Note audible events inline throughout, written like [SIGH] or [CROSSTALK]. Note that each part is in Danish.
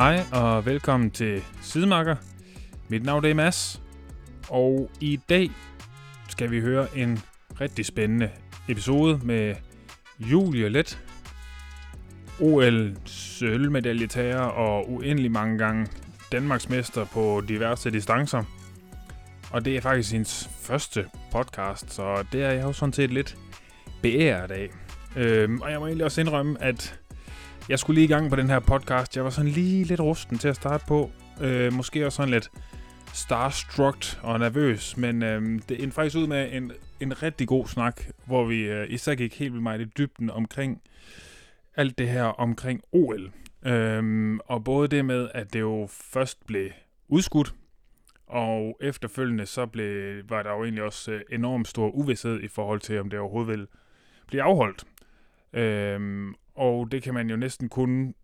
Hej og velkommen til Sidemarker. Mit navn er Mads, og i dag skal vi høre en rigtig spændende episode med Julie Let, OL sølvmedaljetager og uendelig mange gange Danmarksmester på diverse distancer. Og det er faktisk hendes første podcast, så det er jeg jo sådan set lidt beæret af. Øhm, og jeg må egentlig også indrømme, at jeg skulle lige i gang på den her podcast. Jeg var sådan lige lidt rusten til at starte på. Øh, måske også sådan lidt starstruck og nervøs, men øh, det endte faktisk ud med en, en rigtig god snak, hvor vi øh, især gik helt vildt meget i dybden omkring alt det her omkring OL. Øh, og både det med, at det jo først blev udskudt, og efterfølgende så blev, var der jo egentlig også øh, enormt stor uvidshed i forhold til, om det overhovedet ville blive afholdt. Øhm, og det kan man jo næsten kun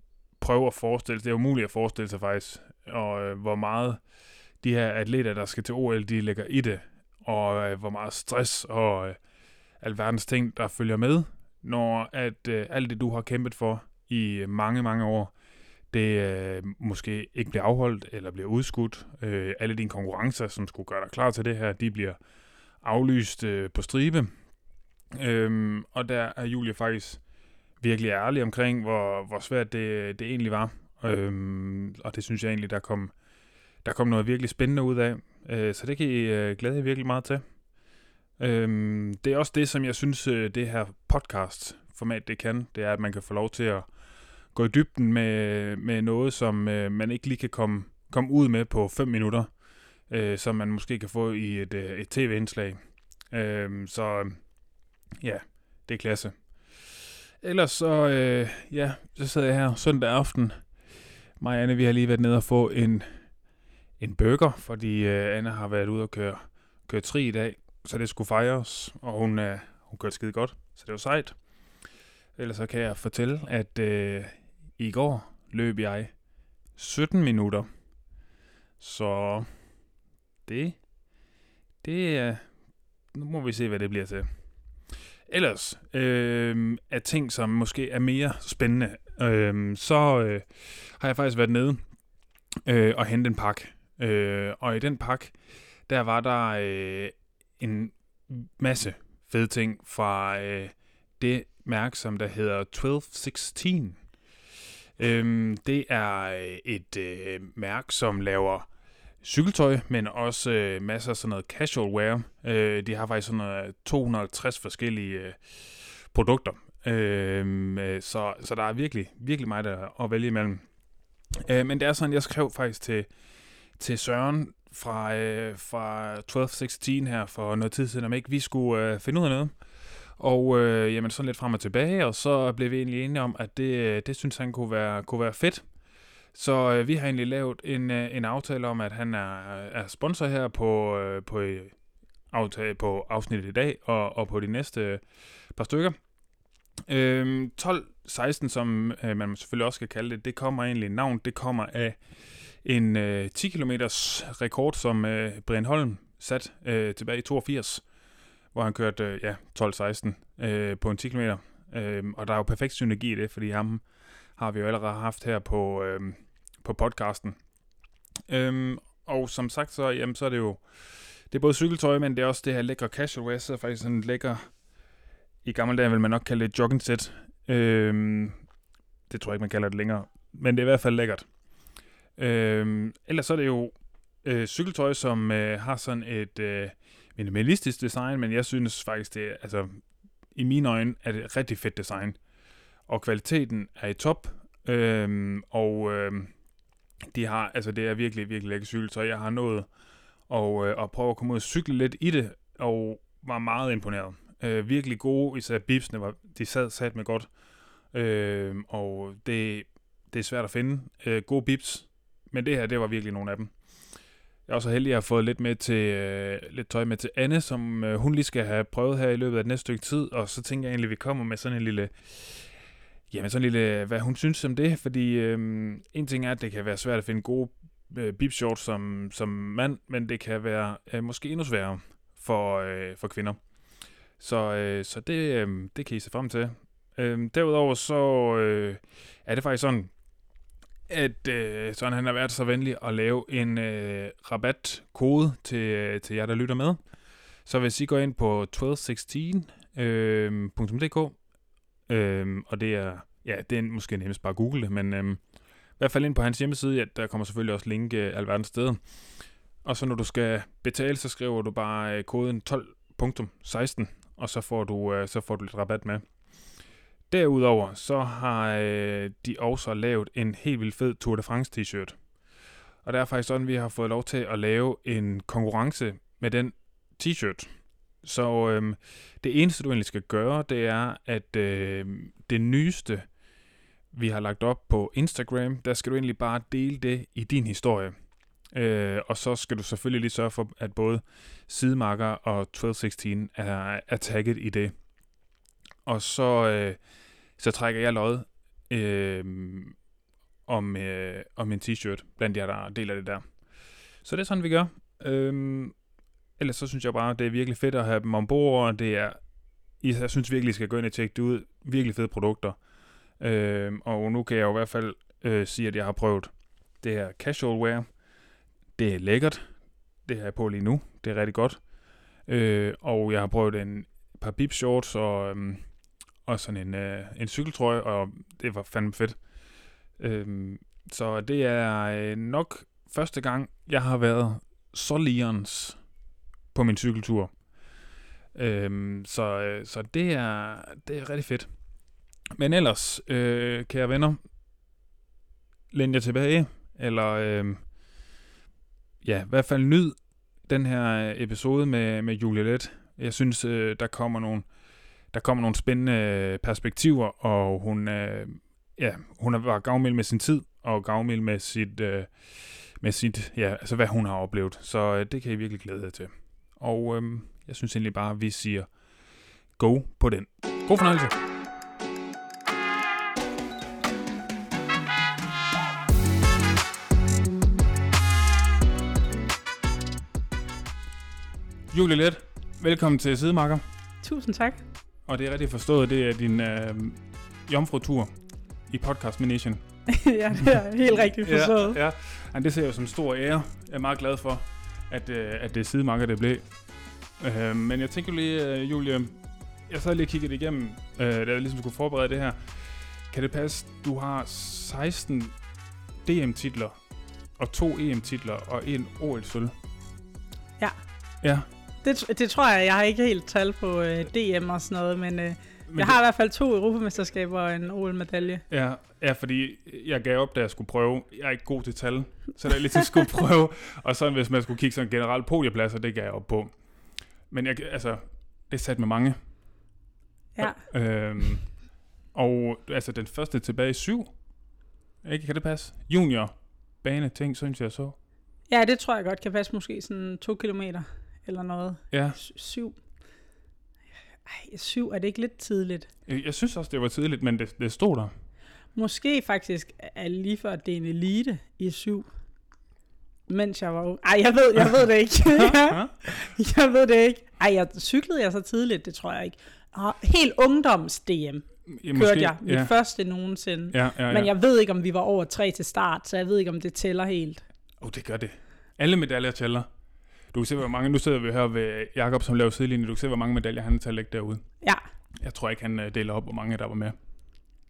prøve at forestille sig. Det er umuligt at forestille sig faktisk, og øh, hvor meget de her atleter, der skal til OL, de lægger i det, og øh, hvor meget stress og øh, alverdens ting, der følger med, når at øh, alt det, du har kæmpet for i mange, mange år, det øh, måske ikke bliver afholdt eller bliver udskudt. Øh, alle dine konkurrencer, som skulle gøre dig klar til det her, de bliver aflyst øh, på stribe. Øhm, og der er Julie faktisk virkelig ærlig omkring, hvor, hvor svært det, det egentlig var. Øhm, og det synes jeg egentlig, der kom, der kom noget virkelig spændende ud af. Øh, så det kan I øh, glæde jer virkelig meget til. Øhm, det er også det, som jeg synes, øh, det her podcast-format det kan. Det er, at man kan få lov til at gå i dybden med, med noget, som øh, man ikke lige kan komme, komme ud med på 5 minutter, øh, som man måske kan få i et, øh, et tv-indslag. Øh, så ja, det er klasse. Ellers så, øh, ja, så sidder jeg her søndag aften. Mig og Anne, vi har lige været nede og få en, en burger, fordi øh, Anne har været ude og køre, køre tri i dag, så det skulle fejres, og hun, øh, hun kørte skide godt, så det var sejt. Ellers så kan jeg fortælle, at øh, i går løb jeg 17 minutter. Så det, det er, nu må vi se, hvad det bliver til. Ellers øh, af ting, som måske er mere spændende, øh, så øh, har jeg faktisk været nede øh, og hentet en pakke. Øh, og i den pakke, der var der øh, en masse fede ting fra øh, det mærke, som der hedder 1216. Øh, det er øh, et øh, mærke, som laver cykeltøj, men også øh, masser af sådan noget casual wear. Øh, de har faktisk sådan øh, noget 250 forskellige øh, produkter. Øh, øh, så, så der er virkelig, virkelig meget at, at vælge imellem. Øh, men det er sådan, jeg skrev faktisk til, til Søren fra, øh, fra 1216 her for noget tid siden, om ikke vi skulle øh, finde ud af noget. Og øh, jamen sådan lidt frem og tilbage, og så blev vi egentlig enige om, at det, øh, det synes han kunne være, kunne være fedt. Så øh, vi har egentlig lavet en, øh, en aftale om, at han er, øh, er sponsor her på, øh, på, øh, aftale, på afsnittet i dag og, og på de næste øh, par stykker. Øh, 12-16, som øh, man selvfølgelig også skal kalde det, det kommer egentlig navn, det kommer af en øh, 10 km rekord, som øh, Brian Holm sat øh, tilbage i 82, hvor han kørte øh, ja, 12-16 øh, på en 10 km. Øh, og der er jo perfekt synergi i det, fordi ham har vi jo allerede haft her på, øh, på podcasten. Øhm, og som sagt, så, jamen, så er det jo det er både cykeltøj, men det er også det her lækre casual wear. Så faktisk sådan lækker, i gamle dage vil man nok kalde det jogging set. Øhm, det tror jeg ikke, man kalder det længere. Men det er i hvert fald lækkert. Øhm, ellers så er det jo øh, cykeltøj, som øh, har sådan et øh, minimalistisk design, men jeg synes faktisk, det er, altså, i mine øjne er det et rigtig fedt design. Og kvaliteten er i top. Øhm, og øhm, de har, altså det er virkelig, virkelig lækker cykel, så jeg har nået og, øh, at prøve at komme ud og cykle lidt i det, og var meget imponeret. Øh, virkelig gode, især bipsene, var, de sad sat med godt, øh, og det, det er svært at finde øh, gode bips, men det her, det var virkelig nogle af dem. Jeg er også heldig, at jeg har fået lidt, med til, øh, lidt tøj med til Anne, som øh, hun lige skal have prøvet her i løbet af det næste stykke tid, og så tænker jeg egentlig, at vi kommer med sådan en lille Jamen sådan lille, hvad hun synes om det, fordi øhm, en ting er, at det kan være svært at finde gode øh, bib shorts som, som mand, men det kan være øh, måske endnu sværere for, øh, for kvinder. Så, øh, så det, øh, det kan I se frem til. Øh, derudover så øh, er det faktisk sådan, at øh, Søren han har været så venlig at lave en øh, rabatkode til, øh, til jer, der lytter med. Så hvis I går ind på 1216.dk, øh, Øhm, øh, og det er, ja, det er måske nemmest bare at google det, men øhm, i hvert fald ind på hans hjemmeside, ja, der kommer selvfølgelig også link øh, alverdens steder. Og så når du skal betale, så skriver du bare øh, koden 12.16, og så får du, øh, så får du lidt rabat med. Derudover så har øh, de også lavet en helt vildt fed Tour de France t-shirt. Og det er faktisk sådan, at vi har fået lov til at lave en konkurrence med den t-shirt. Så øh, det eneste, du egentlig skal gøre, det er, at øh, det nyeste, vi har lagt op på Instagram, der skal du egentlig bare dele det i din historie. Øh, og så skal du selvfølgelig lige sørge for, at både Sidemarker og 1216 er, er tagget i det. Og så, øh, så trækker jeg lod øh, om, øh, om en t-shirt blandt jer, der deler det der. Så det er sådan, vi gør. Øh, ellers så synes jeg bare, det er virkelig fedt at have dem ombord, og det er, jeg synes virkelig, I skal gå ind og tjekke det ud. Virkelig fede produkter. Øh, og nu kan jeg jo i hvert fald øh, sige, at jeg har prøvet det her casual wear. Det er lækkert. Det har jeg på lige nu. Det er rigtig godt. Øh, og jeg har prøvet en par bib shorts og, øhm, og sådan en, øh, en cykeltrøje, og det var fandme fedt. Øh, så det er øh, nok første gang, jeg har været så lirens på min cykeltur. Øhm, så, øh, så det er, det er rigtig fedt. Men ellers, øh, kære venner, læn jer tilbage, eller øh, ja, i hvert fald nyd den her øh, episode med, med Julia Let. Jeg synes, øh, der kommer nogle der kommer nogle spændende øh, perspektiver, og hun, øh, ja, hun var gavmild med sin tid, og gavmild med sit, øh, med sit, ja, altså hvad hun har oplevet. Så øh, det kan I virkelig glæde jer til. Og øh, jeg synes egentlig bare, at vi siger go på den. God fornøjelse. Julie Let, velkommen til Sidemarker. Tusind tak. Og det er rigtig forstået, det er din øh, jomfrutur i podcast Nation. [LAUGHS] ja, det er helt rigtigt [LAUGHS] forstået. ja, ja. ja, det ser jeg som en stor ære. Jeg er meget glad for, at, øh, at det er sidemarker, det blev. Øh, men jeg tænker lige, øh, Julie, jeg sad lige og kiggede igennem, øh, da jeg ligesom skulle forberede det her. Kan det passe, du har 16 DM-titler, og to EM-titler, og en OL-sølv? Ja. Ja, det, det tror jeg. Jeg har ikke helt tal på øh, DM og sådan noget, men, øh, men jeg har i hvert fald to Europamesterskaber og en OL-medalje. Ja, ja, fordi jeg gav op, da jeg skulle prøve. Jeg er ikke god til tal, så det er lidt til skulle prøve. Og så hvis man skulle kigge sådan generelt podiepladser, det gav jeg op på. Men jeg, altså, det satte med mange. Ja. Og, øhm, og altså den første tilbage i syv. Ikke, kan det passe? Junior bane ting, synes jeg så. Ja, det tror jeg godt kan passe måske sådan to kilometer eller noget. Ja. Syv. Ej, syv, er det ikke lidt tidligt? Jeg synes også, det var tidligt, men det, det stod der. Måske faktisk er lige før, det er en elite i syv. Mens jeg var ung. Ej, jeg ved, jeg ved det ikke. [LAUGHS] jeg ved det ikke. Ej, jeg cyklede jeg så tidligt, det tror jeg ikke. Helt ungdoms-DM ja, kørte jeg. Mit ja. første nogensinde. Ja, ja, ja. Men jeg ved ikke, om vi var over tre til start, så jeg ved ikke, om det tæller helt. Åh, oh, det gør det. Alle medaljer tæller. Du kan se, hvor mange, nu sidder vi her ved Jakob, som laver sidelinje, du kan se, hvor mange medaljer han har lægge derude. Ja. Jeg tror ikke, han øh, deler op, hvor mange der var med.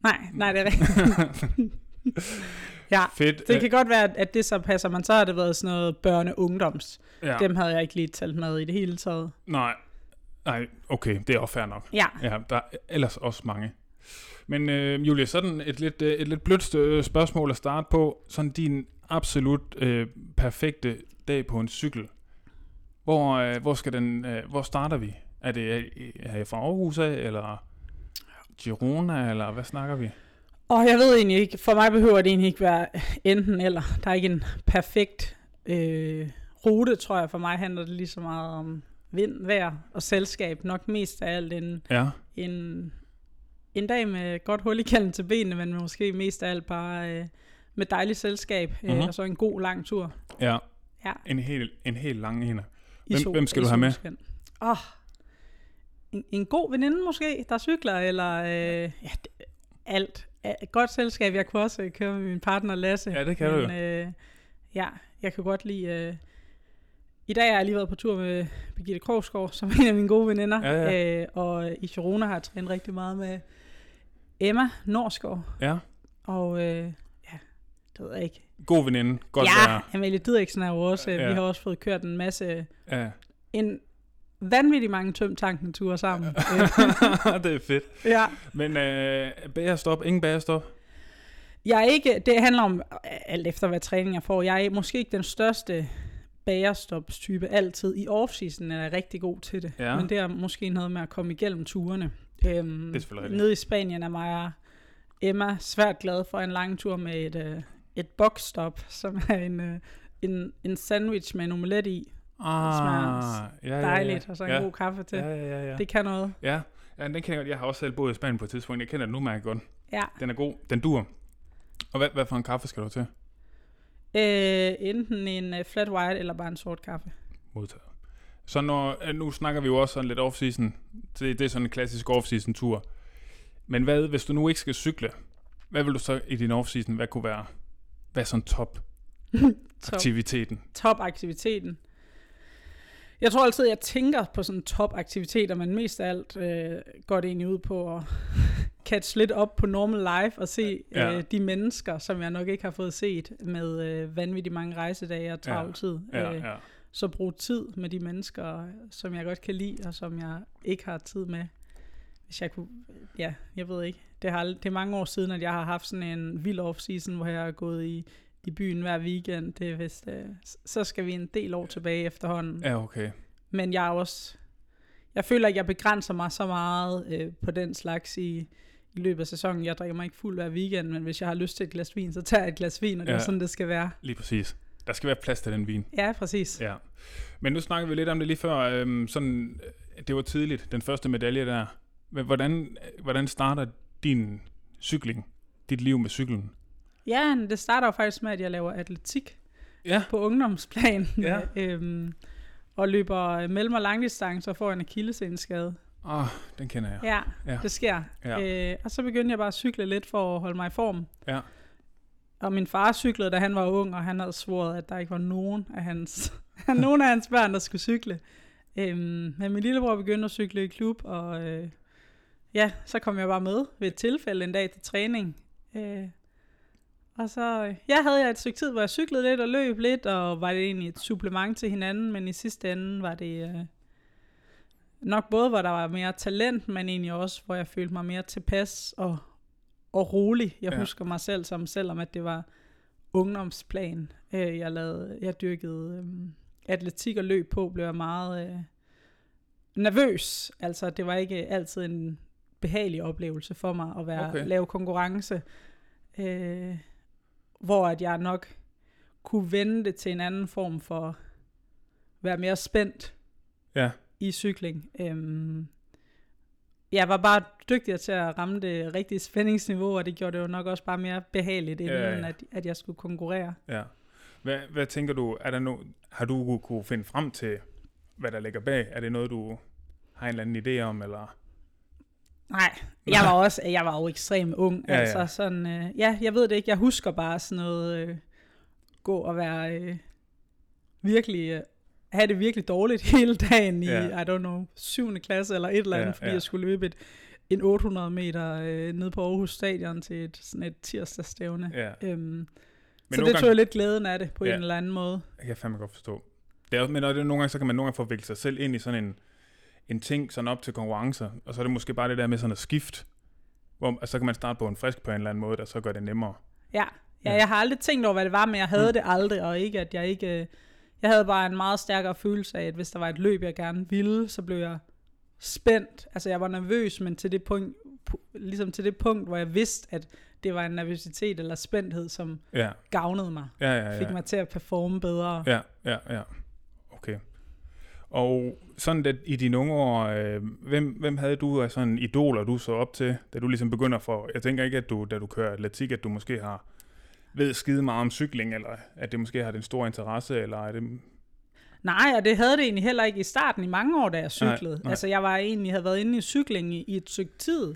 Nej, nej, det er rigtigt. [LAUGHS] ja, Fedt. det kan godt være, at det så passer, men så har det været sådan noget børne-ungdoms. Ja. Dem havde jeg ikke lige talt med i det hele taget. Nej, nej, okay, det er også fair nok. Ja. ja der er ellers også mange. Men øh, Julia, sådan et lidt, øh, et lidt blødt øh, spørgsmål at starte på. Sådan din absolut øh, perfekte dag på en cykel. Hvor, øh, hvor, skal den, øh, hvor starter vi? Er det er fra Aarhus af, eller Girona, eller hvad snakker vi? Og jeg ved egentlig ikke, for mig behøver det egentlig ikke være enten eller. Der er ikke en perfekt øh, rute, tror jeg. For mig handler det lige så meget om vind, vejr og selskab. Nok mest af alt en, ja. en, en dag med godt hul i kalden til benene, men måske mest af alt bare øh, med dejligt selskab. Øh, uh-huh. Og så en god lang tur. Ja, ja. En, helt, en helt lang en. Hvem, sol, hvem skal du have med? Åh, oh, en, en god veninde måske, der cykler, eller øh, ja, alt, et godt selskab. Jeg kunne også øh, køre med min partner Lasse. Ja, det kan du men, øh, Ja, jeg kan godt lide... Øh, I dag har jeg lige været på tur med Birgitte Krogsgaard, som er en af mine gode veninder. Ja, ja. Øh, og i Girona har jeg trænet rigtig meget med Emma Norsgaard. Ja. Og øh, ja, det ved jeg ikke. God veninde. Godt ja, være. Amalie Didriksen er jo også... Ja. Ja. Vi har også fået kørt en masse... Ja. En vanvittig mange tømt tanken ture sammen. [LAUGHS] Øh, det er fedt. ja. Men øh, bagerstop, ingen bagerstop. Jeg er ikke, det handler om alt efter, hvad træning jeg får. Jeg er måske ikke den største bagerstopstype altid. I off-season er jeg rigtig god til det. Ja. Men det er måske noget med at komme igennem turene. Øhm, Det er selvfølgelig. Nede i Spanien er mig og Emma svært glad for en lang tur med et, øh, et boxstop, som er en, øh, en, en sandwich med en omelet i. Ah, smager ja, ja, ja. Dejligt, og så en ja. god kaffe til. Ja, ja, ja. ja. Det kan noget. Ja, ja den kender jeg godt. Jeg har også selv boet i Spanien på et tidspunkt. Jeg kender den nu meget godt. Ja. Den er god. Den dur. Og hvad, hvad for en kaffe skal du til? Øh, enten en øh, flat white eller bare en sort kaffe. Modtaget. Så når, øh, nu snakker vi jo også sådan lidt off-season. Det, det er sådan en klassisk off-season tur. Men hvad, hvis du nu ikke skal cykle, hvad vil du så i din off-season, hvad kunne være, hvad er sådan top [LAUGHS] Top. aktiviteten? Jeg tror altid, jeg tænker på sådan top-aktiviteter, men mest af alt øh, går det egentlig ud på at [LAUGHS] catch lidt op på normal life og se Ja. øh, de mennesker, som jeg nok ikke har fået set med øh, vanvittigt mange rejsedage og travl Ja. tid. Ja, Øh, ja. Så brug tid med de mennesker, som jeg godt kan lide, og som jeg ikke har tid med. Hvis jeg kunne, ja, jeg ved ikke. Det, har, det er mange år siden, at jeg har haft sådan en vild off-season, hvor jeg har gået i, i byen hver weekend. Det er vist, øh, så skal vi en del år tilbage efterhånden. Ja, okay. Men jeg er også, jeg føler, at jeg begrænser mig så meget øh, på den slags i, i løbet af sæsonen. Jeg drikker mig ikke fuld hver weekend, men hvis jeg har lyst til et glas vin, så tager jeg et glas vin, og det er sådan, det skal være. Lige præcis. Der skal være plads til den vin. Ja, præcis. Ja. Men nu snakker vi lidt om det lige før. Øhm, sådan, øh, det var tidligt, den første medalje der. Men hvordan, hvordan starter din cykling, dit liv med cyklen? Ja, det starter jo faktisk med, at jeg laver atletik Ja. på ungdomsplan. Ja. [LAUGHS] øhm, og løber øh, mellem- og langdistance og får en akillesenskade. Åh, oh, den kender jeg. Ja, Ja. ja, det sker. Ja. Øh, og så begyndte jeg bare at cykle lidt for at holde mig i form. Ja. Og min far cyklede, da han var ung, og han havde svoret, at der ikke var nogen af hans, [LAUGHS] nogen af hans børn, der skulle cykle. Øhm, men min lillebror begyndte at cykle i klub, og øh, ja, så kom jeg bare med ved et tilfælde en dag til træning. Øh, og så øh, ja, havde jeg et stykke tid, hvor jeg cyklede lidt og løb lidt, og var det egentlig et supplement til hinanden, men i sidste ende var det øh, nok både, hvor der var mere talent, men egentlig også, hvor jeg følte mig mere tilpas og, og rolig. Jeg Ja. ja. husker mig selv som, selvom at det var ungdomsplan, øh, jeg lavede, jeg dyrkede øh, atletik og løb på, blev jeg meget øh, nervøs. Altså, det var ikke altid en behagelig oplevelse for mig at være, Okay. lave konkurrence, øh, hvor at jeg nok kunne vende det til en anden form for være mere spændt Ja. i cykling. Øhm, jeg var bare dygtigere til at ramme det rigtige spændingsniveau, og det gjorde det jo nok også bare mere behageligt, inden Ja, ja. At, at jeg skulle konkurrere. ja. Hvad, hvad tænker du, er der no, har du kunne finde frem til, hvad der ligger bag? Er det noget, du har en eller anden idé om, eller? Nej, jeg var også, jeg var jo ekstremt ung, Ja, ja, ja. altså sådan, øh, ja, jeg ved det ikke, jeg husker bare sådan noget, øh, gå og være øh, virkelig, øh, have det virkelig dårligt [LAUGHS] hele dagen i, Ja. I don't know, 7. klasse eller et eller andet, Ja, fordi ja. jeg skulle løbe et, en 800 meter øh, ned på Aarhus Stadion til et, sådan et tirsdagsstævne. Ja. Øhm, Men så det tog jeg lidt glæden af det på Ja. en eller anden måde. Det kan jeg fandme godt forstå. Det er, men det, er nogle gange, så kan man nogle gange forvikle sig selv ind i sådan en, en ting, sådan op til konkurrencer, og så er det måske bare det der med sådan at skift, hvor altså, så kan man starte på en frisk på en eller anden måde, der så gør det nemmere. Ja. Ja. ja, jeg har aldrig tænkt over, hvad det var, men jeg havde Mm. det aldrig, og ikke at jeg ikke... øh, Jeg havde bare en meget stærkere følelse af, at hvis der var et løb, jeg gerne ville, så blev jeg spændt. Altså jeg var nervøs, men til det punkt, pu- ligesom til det punkt, hvor jeg vidste, at det var en nervøsitet eller spændthed, som Ja, gavnede mig. ja, ja. ja. Fik mig til at performe bedre. Ja, ja, ja. Okay. Og sådan at i dine unge år, øh, hvem, hvem havde du af sådan idoler, du så op til, da du ligesom begynder for, jeg tænker ikke, at du, da du kører atletik, at du måske har ved skide meget om cykling, eller at det måske har den store interesse, eller er det... Nej, og det havde det egentlig heller ikke i starten i mange år, da jeg cyklede. Nej, nej. Altså jeg var egentlig, havde været inde i cykling i, i et stykke tid.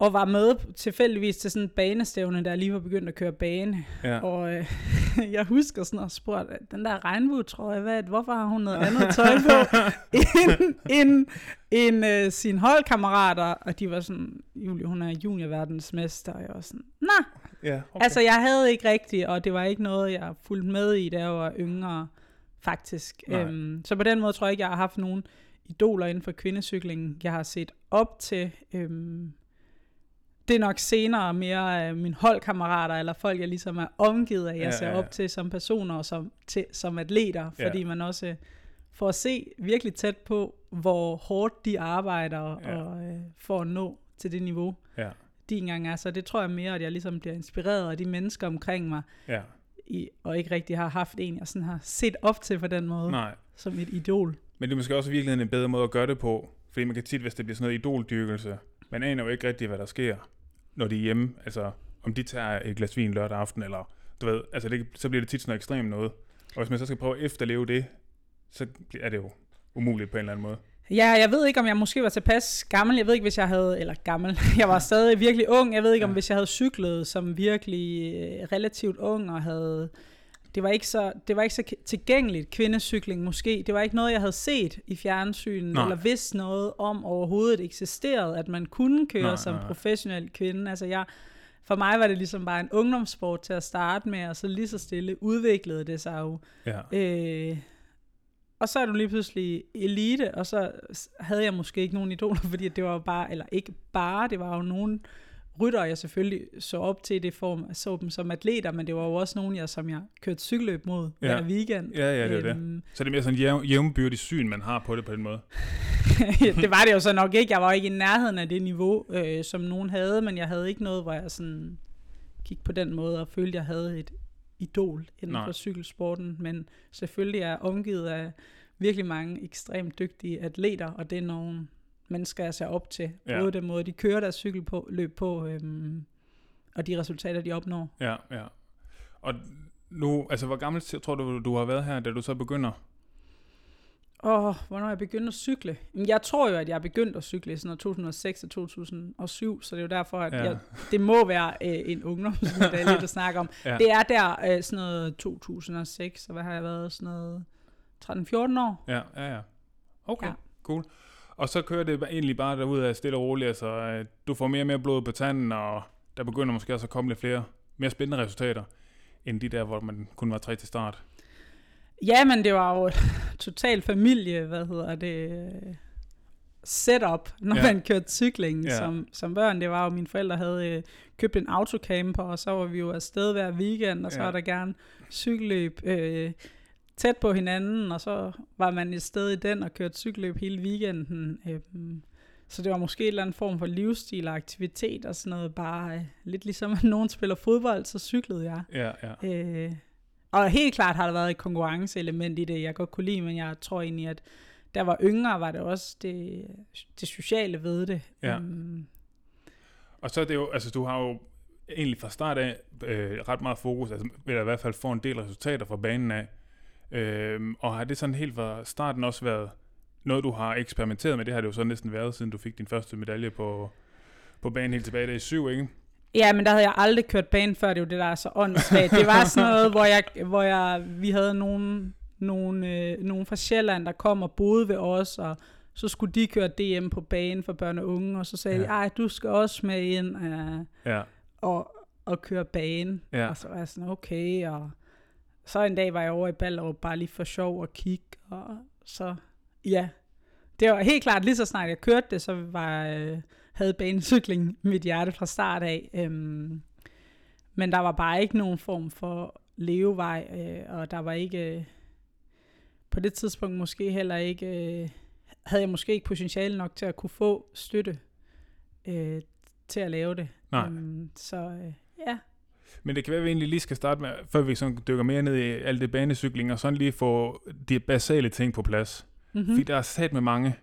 Og var med tilfældigvis til sådan en banestævne, der lige var begyndt at køre bane. Ja. Og øh, [LAUGHS] jeg husker sådan og spurgte, den der regnbue, tror jeg, hvad, hvorfor har hun noget andet tøj på end, end, end øh, sine holdkammerater? Og de var sådan, Julie, hun er juniorverdensmester, og jeg var sådan, nej. Ja, Okay. Altså, jeg havde ikke rigtigt, og det var ikke noget, jeg fulgte med i, da jeg var yngre, faktisk. Nej. Øhm, så på den måde tror jeg ikke, jeg har haft nogen idoler inden for kvindecyklingen, jeg har set op til. Øhm, det er nok senere mere af mine holdkammerater, eller folk, jeg ligesom er omgivet af, jeg Ja, ser ja, ja. op til som personer og som, til, som atleter, Ja. fordi man også får at se virkelig tæt på, hvor hårdt de arbejder Ja. og øh, for at nå til det niveau, Ja, de engang er. Så det tror jeg mere, at jeg ligesom bliver inspireret af de mennesker omkring mig, ja. i, og ikke rigtig har haft en, jeg sådan har set op til på den måde, Nej. som et idol. Men det er måske også i virkeligheden en bedre måde at gøre det på, fordi man kan tit, hvis det bliver sådan noget idoldyrkelse, man aner jo ikke rigtigt, hvad der sker, når de er hjemme. Altså, om de tager et glas vin lørdag aften, eller du ved, altså det, så bliver det tit sådan noget ekstremt noget. Og hvis man så skal prøve at efterleve det, så er det jo umuligt på en eller anden måde. Ja, jeg ved ikke, om jeg måske var tilpas gammel. Jeg ved ikke, hvis jeg havde... Eller gammel. [LAUGHS] Jeg var stadig virkelig ung. Jeg ved ikke, om Ja. hvis jeg havde cyklet som virkelig øh, relativt ung og havde... Det var, ikke så, det var ikke så tilgængeligt, kvindecykling måske. Det var ikke noget, jeg havde set i fjernsynen, Nej. eller vidst noget om overhovedet eksisterede, at man kunne køre Nej, som nej, professionel kvinde. Altså jeg, for mig var det ligesom bare en ungdomssport til at starte med, og så lige så stille udviklede det sig jo Ja, Øh, og så er du lige pludselig elite, og så havde jeg måske ikke nogen idoler, [LAUGHS] fordi det var jo bare, eller ikke bare, det var jo nogen rytter, jeg selvfølgelig så op til i det form, jeg så dem som atleter, men det var jo også nogen, jeg, som jeg kørte cykelløb mod Ja. hver weekend. ja, ja det er det. Øhm, Så det er mere sådan jæv- jævnbyrdig syn, man har på det på den måde. [LAUGHS] det var det jo så nok ikke. Jeg var ikke i nærheden af det niveau, øh, som nogen havde, men jeg havde ikke noget, hvor jeg sådan gik på den måde og følte, jeg havde et idol inden Nej. for cykelsporten. Men selvfølgelig er jeg omgivet af virkelig mange ekstremt dygtige atleter, og det er nogle mennesker, jeg ser op til. Ja. Både den måde, de kører deres cykel på, løb på, øhm, og de resultater, de opnår. Ja, ja. Og nu, altså hvor gammel tror du, du har været her, da du så begynder? Åh, hvornår jeg begyndte at cykle? Jeg tror jo, at jeg begyndte at cykle i sådan noget 2006 og 2007, så det er jo derfor, at Ja. jeg, det må være øh, en ungdomsmedalje, [LAUGHS] du snakker om. Ja. Det er der øh, sådan noget 2006, så hvad har jeg været? Sådan noget 13-14 år? Ja, ja, ja. Okay. Ja. cool. Og så kører det egentlig bare derud af stille og roligt, altså øh, du får mere og mere blod på tanden, og der begynder måske også at komme lidt flere, mere spændende resultater, end de der, hvor man kun var tre til start. Ja, men det var jo [LAUGHS] total familie, hvad hedder det, setup, når Ja. man kørte cykling Ja. som, som børn. Det var jo, mine forældre havde øh, købt en autocamper, og så var vi jo afsted hver weekend, og så ja. var der gerne cykelløb øh, tæt på hinanden, og så var man et sted i den og kørte cykelløb hele weekenden. Øh, så det var måske en eller anden form for livsstil og aktivitet og sådan noget, bare øh, lidt ligesom at nogen spiller fodbold, så cyklede jeg. Ja, ja. Øh, og helt klart har der været et konkurrenceelement i det, jeg godt kunne lide, men jeg tror egentlig, at der var yngre, var det også det, det sociale ved det. Ja. Øhm, Og så er det jo, altså du har jo egentlig fra start af øh, ret meget fokus, altså eller i hvert fald få en del resultater fra banen af. Øhm, og har det sådan helt fra starten også været noget, du har eksperimenteret med? Det har det jo så næsten været, siden du fik din første medalje på, på banen helt tilbage der i syv, ikke? ja, men der havde jeg aldrig kørt bane før, det er jo det, der er så åndssvagt. Det var sådan [LAUGHS] noget, hvor, jeg, hvor jeg, vi havde nogen, nogen, øh, nogen fra Sjælland, der kom og boede ved os, og så skulle de køre DM på banen for børn og unge, og så sagde Ja. de, ej, du skal også med ind øh, Ja, og, og køre bane. Ja. Og så var jeg sådan, okay, og så en dag var jeg over i Ballerup bare lige for sjov og kigge, og så, ja. Det var helt klart, lige så snart jeg kørte det, så var, øh, havde banecykling mit hjerte fra start af. Øhm, men der var bare ikke nogen form for levevej, øh, og der var ikke, øh, på det tidspunkt måske heller ikke, øh, havde jeg måske ikke potentiale nok til at kunne få støtte øh, til at lave det. Nej. Øhm, så øh. Men det kan være, at vi egentlig lige skal starte med, før vi sådan dykker mere ned i alt det banecykling, og sådan lige få de basale ting på plads. Mm. Mm-hmm. Fordi der er sat med mange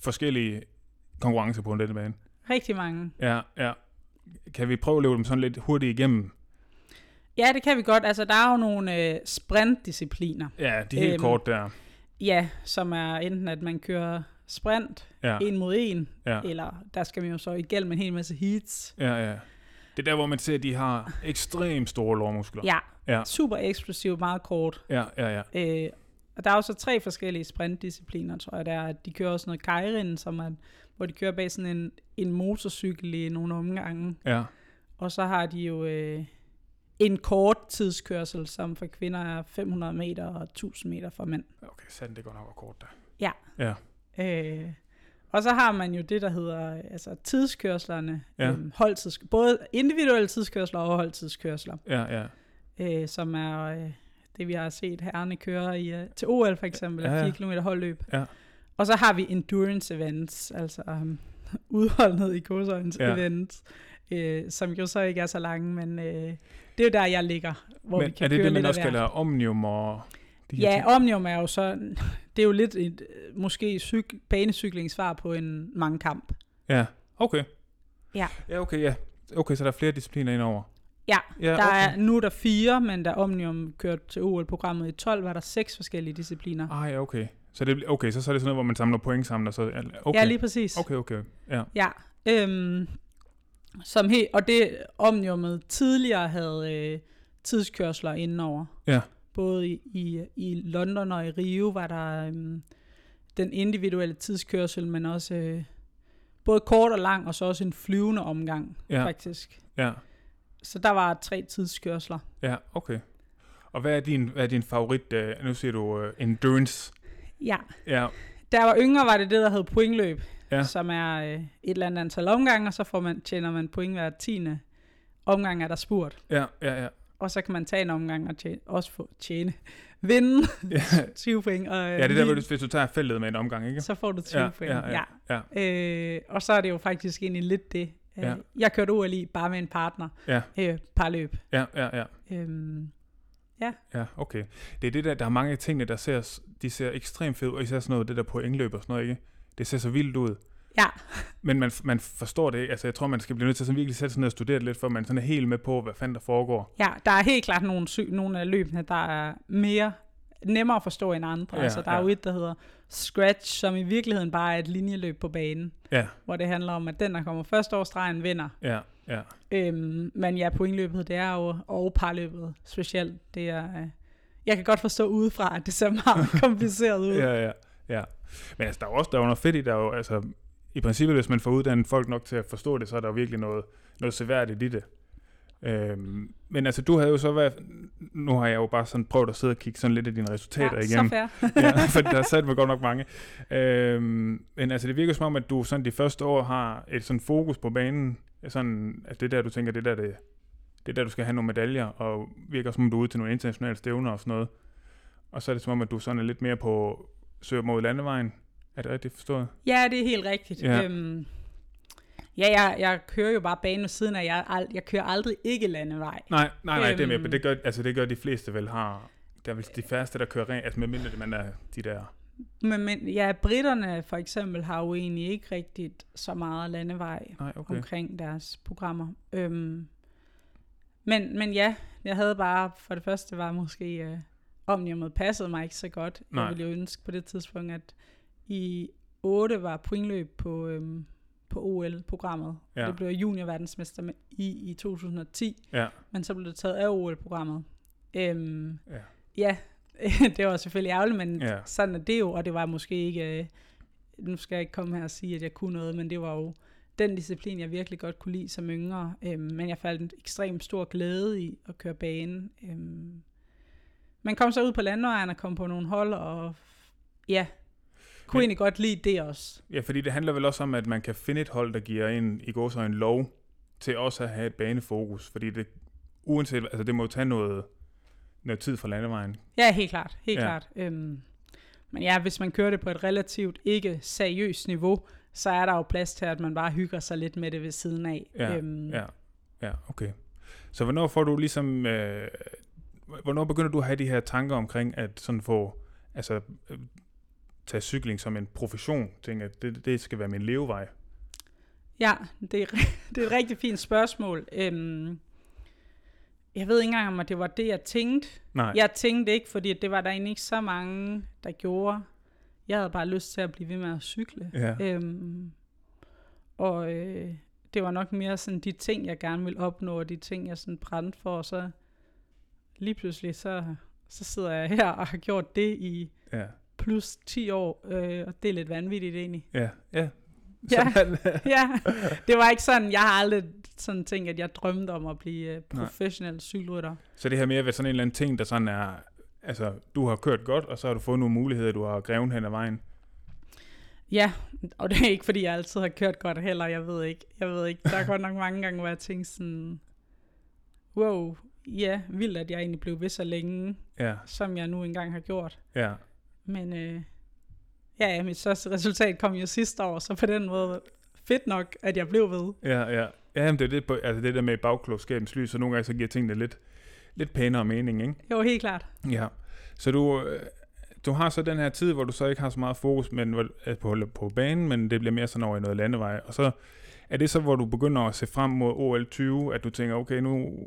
forskellige konkurrencer på en denne bane. Rigtig mange. Ja, ja. Kan vi prøve at løbe dem sådan lidt hurtigt igennem? Ja, det kan vi godt. Altså, der er jo nogle øh, sprintdiscipliner. Ja, de helt Øhm, kort der. Ja, som er enten, at man kører sprint, Ja, en mod en, ja, eller der skal man jo så igennem en hel masse heats. ja, ja. Det er der, hvor man ser, at de har ekstremt store lårmuskler. Ja, Ja. super eksplosiv, meget kort. Ja, ja, ja. Øh, og der er jo så tre forskellige sprintdiscipliner, tror jeg. Der er, at de kører også noget kajrin, som er, hvor de kører bag sådan en, en motorcykel i nogle omgange. Ja, Og så har de jo øh, en kort tidskørsel, som for kvinder er 500 meter og 1000 meter for mænd. okay, sandt, det går nok kort der. Ja. Ja, Øh, og så har man jo det, der hedder altså tidskørslerne. Ja. Øhm, holdtids, både individuelle tidskørsler og holdtidskørsler, ja, ja. øh, som er øh, det, vi har set herrene køre i, øh, til OL for eksempel, Ja, ja, ja. 4 km holdløb. Ja. Og så har vi endurance events, altså um, [LAUGHS] udholdenhed i kursøjens Ja. events, øh, som jo så ikke er så lange, men øh, det er jo der, jeg ligger, hvor Men vi kan er det køre det, man også kalder omnium og de Ja, ting? Omnium er jo så, det er jo lidt et, måske cyk, banecyklingsvar på en mange kamp. Ja, okay. Ja. Ja, okay, ja. Okay, så der er flere discipliner indover. Ja, Ja, der okay. er, nu er der fire, men da Omnium kørte til OL-programmet i 12, var der seks forskellige discipliner. Ah, ja, okay. Så det, okay, så, så er det sådan noget, hvor man samler point sammen, og så... Okay. Ja, lige præcis. Okay, okay. Ja, Ja, øhm, som he, og det Omniumet tidligere havde øh, tidskørsler indenover. Ja. Både i, i, i London og i Rio var der øhm, den individuelle tidskørsel, men også øh, både kort og lang, og så også en flyvende omgang, Ja. faktisk. ja, Så der var tre tidskørsler. ja, okay. Og hvad er din, hvad er din favorit, uh, nu siger du uh, endurance? Ja. Ja, Da jeg var yngre, var det det, der hed pointløb, Ja. som er øh, et eller andet antal omgange, og så får man, tjener man point hver tiende omgang er der spurt. ja, ja, ja. Og så kan man tage en omgang og tjene, også få tjene, vinde Ja, [LAUGHS] 20 point. Og, ja det er der, hvor du, hvis du tager feltet med en omgang, ikke? Så får du 20 Ja, point. ja, ja, ja. Øh, og så er det jo faktisk egentlig lidt det. Øh, Ja. Jeg kørte OL i bare med en partner. Ja. Øh, parløb. Ja, ja, ja. Øhm, Ja, okay. Det er det der, der er mange af tingene, der ser, de ser ekstremt fede ud, og især sådan noget, det der på indløb og sådan noget, ikke? Det ser så vildt ud. ja, Men man, man forstår det ikke. Altså, jeg tror, man skal blive nødt til at virkelig sætte sig ned og studere det lidt, for man sådan er helt med på, hvad fanden der foregår. ja, der er helt klart nogle, sy- nogle af løbene, der er mere nemmere at forstå end andre. Ja, altså, der er ja. jo et, der hedder Scratch, som i virkeligheden bare er et linjeløb på banen, Ja, hvor det handler om, at den, der kommer først over stregen, vinder. ja, ja. Øhm, men ja, pointløbet, det er jo, og parløbet specielt, det er, øh, jeg kan godt forstå udefra, at det ser meget [LAUGHS] kompliceret ud. Ja, ja, ja. Men altså, der er jo også der er jo noget fedt i, der er jo, altså, i princippet, hvis man får uddannet folk nok til at forstå det, så er der jo virkelig noget, noget seværdigt i det. Øhm, men altså, du havde jo så været, nu har jeg jo bare sådan prøvet at sidde og kigge sådan lidt af dine resultater ja, så fair. [LAUGHS] ja, for der er sat mig godt nok mange. Øhm, men altså, det virker som om, at du sådan de første år har et sådan fokus på banen, sådan, at det er der, du tænker, det er der, det, det er der, du skal have nogle medaljer, og virker som om, du er ude til nogle internationale stævner og sådan noget. Og så er det som om, at du sådan er lidt mere på søger mod landevejen. Er det rigtigt forstået? Ja, det er helt rigtigt. Ja. Øhm, ja jeg, jeg kører jo bare banen ved siden af, jeg, ald- jeg kører aldrig ikke landevej. Nej, nej, nej, det er med, Øhm. men det gør, altså, det gør de fleste vel har. Der er vel de færreste, der kører rent, altså medmindre man er de der... Men, men ja, britterne for eksempel har jo egentlig ikke rigtigt så meget landevej Nej, okay. omkring deres programmer. Øhm, men, men ja, jeg havde bare, for det første var måske øh, omniumet passede mig ikke så godt. Nej. Jeg ville jo ønske på det tidspunkt, at i 8 var pointløb på, øhm, på OL-programmet. Ja. Det blev juniorverdensmester med i i 2010, Ja, men så blev det taget af OL-programmet. Øhm, ja. ja, [LAUGHS] det var selvfølgelig ærgerligt, men Ja. ja. sådan er det jo, og det var måske ikke, øh, nu skal jeg ikke komme her og sige, at jeg kunne noget, men det var jo den disciplin, jeg virkelig godt kunne lide som yngre, øhm, men jeg faldt en ekstremt stor glæde i at køre banen. Øhm, man kom så ud på landevejen og kom på nogle hold, og ja, kunne Men- egentlig godt lide det også. Ja, fordi det handler vel også om, at man kan finde et hold, der giver en i går så en lov til også at have et banefokus, fordi det, uanset, altså det må jo tage noget, noget tid fra landevejen. Ja, helt klart, helt Ja. klart. Øhm, men ja, hvis man kører det på et relativt ikke seriøst niveau, så er der jo plads til, at man bare hygger sig lidt med det ved siden af. Ja, øhm, Ja, ja, okay. Så hvornår får du ligesom, øh, hvornår begynder du at have de her tanker omkring at sådan få, altså øh, tage cykling som en profession, tænke at det, det skal være min levevej? Ja, det er, [LAUGHS] det er et rigtig fint spørgsmål. Øhm, jeg ved ikke engang, om det var det, jeg tænkte. Nej, Jeg tænkte ikke, fordi det var der egentlig ikke så mange, der gjorde. jeg havde bare lyst til at blive ved med at cykle. Ja. Øhm, og øh, det var nok mere sådan de ting, jeg gerne ville opnå, og de ting, jeg sådan brændte for, og så lige pludselig, så, så sidder jeg her og har gjort det i Ja. Plus 10 år, øh, og det er lidt vanvittigt egentlig. Ja. Ja. Ja. [LAUGHS] Ja, det var ikke sådan, jeg har aldrig sådan tænkt, at jeg drømte om at blive øh, professionel cykelrytter. Så det her med at være sådan en eller anden ting, der sådan er, altså, du har kørt godt, og så har du fået nogle muligheder, du har greven hen ad vejen. Ja, og det er ikke, fordi jeg altid har kørt godt heller, jeg ved ikke. Jeg ved ikke, der er godt nok mange gange, hvor jeg tænker sådan, wow, ja, vildt, at jeg egentlig blev ved så længe, Ja, som jeg nu engang har gjort. ja. Men øh, ja, ja, mit største resultat kom jo sidste år, så på den måde fedt nok, at jeg blev ved. Ja, ja. Ja, men det er det, på, altså det der med bagklogskabens lys, så nogle gange så giver tingene lidt, lidt pænere mening, ikke? Jo, helt klart. Ja. Så du, øh, du har så den her tid, hvor du så ikke har så meget fokus men, øh, på, på banen, men det bliver mere sådan over i noget landevej. Og så er det så, hvor du begynder at se frem mod OL 20, at du tænker, okay, nu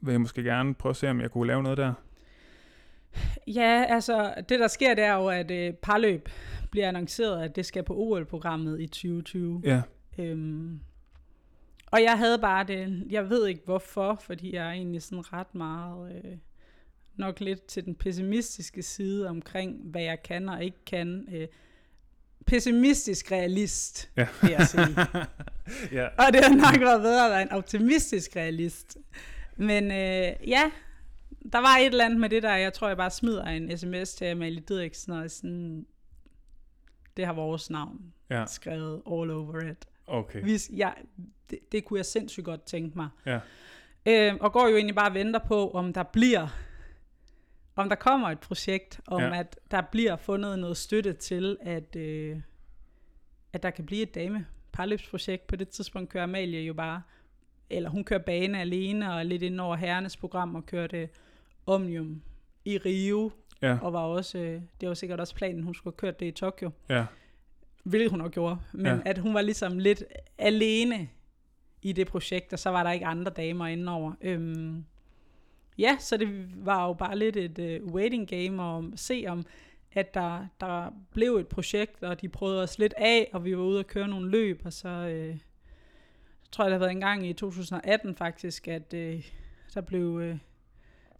vil jeg måske gerne prøve at se, om jeg kunne lave noget der. Ja, altså det der sker, det er jo, at øh, parløb bliver annonceret, at det skal på OL-programmet i 2020. Ja, Øhm, og jeg havde bare det, jeg ved ikke hvorfor, fordi jeg er egentlig sådan ret meget, øh, nok lidt til den pessimistiske side omkring, hvad jeg kan og ikke kan. Øh, pessimistisk realist, Ja. vil jeg sige. [LAUGHS] ja, og det har nok været bedre at være en optimistisk realist. Men øh, ja, der var et eller andet med det der, jeg tror, jeg bare smider en sms til Amalie Didriksen, og sådan, det har vores navn ja, skrevet all over it. okay. Hvis jeg, det, det kunne jeg sindssygt godt tænke mig. Ja, Øh, og går jo egentlig bare og venter på, om der bliver, om der kommer et projekt, om Ja. at der bliver fundet noget støtte til, at, øh, at der kan blive et dame parløbsprojekt. På det tidspunkt kører Amalie jo bare, eller hun kører bane alene, og lidt ind over herrenes program, og kørte Omnium i Rio, ja, og var også, øh, det var sikkert også planen, hun skulle have kørt det i Tokyo ja, hvilket hun også gjorde, men Ja. at hun var ligesom lidt alene i det projekt, og så var der ikke andre damer indenover. Øhm, ja, så det var jo bare lidt et uh, waiting game, og se om, at der, der blev et projekt, og de prøvede os lidt af, og vi var ude og køre nogle løb, og så, øh, så tror jeg, det har været en gang i 2018 faktisk, at øh, der blev øh,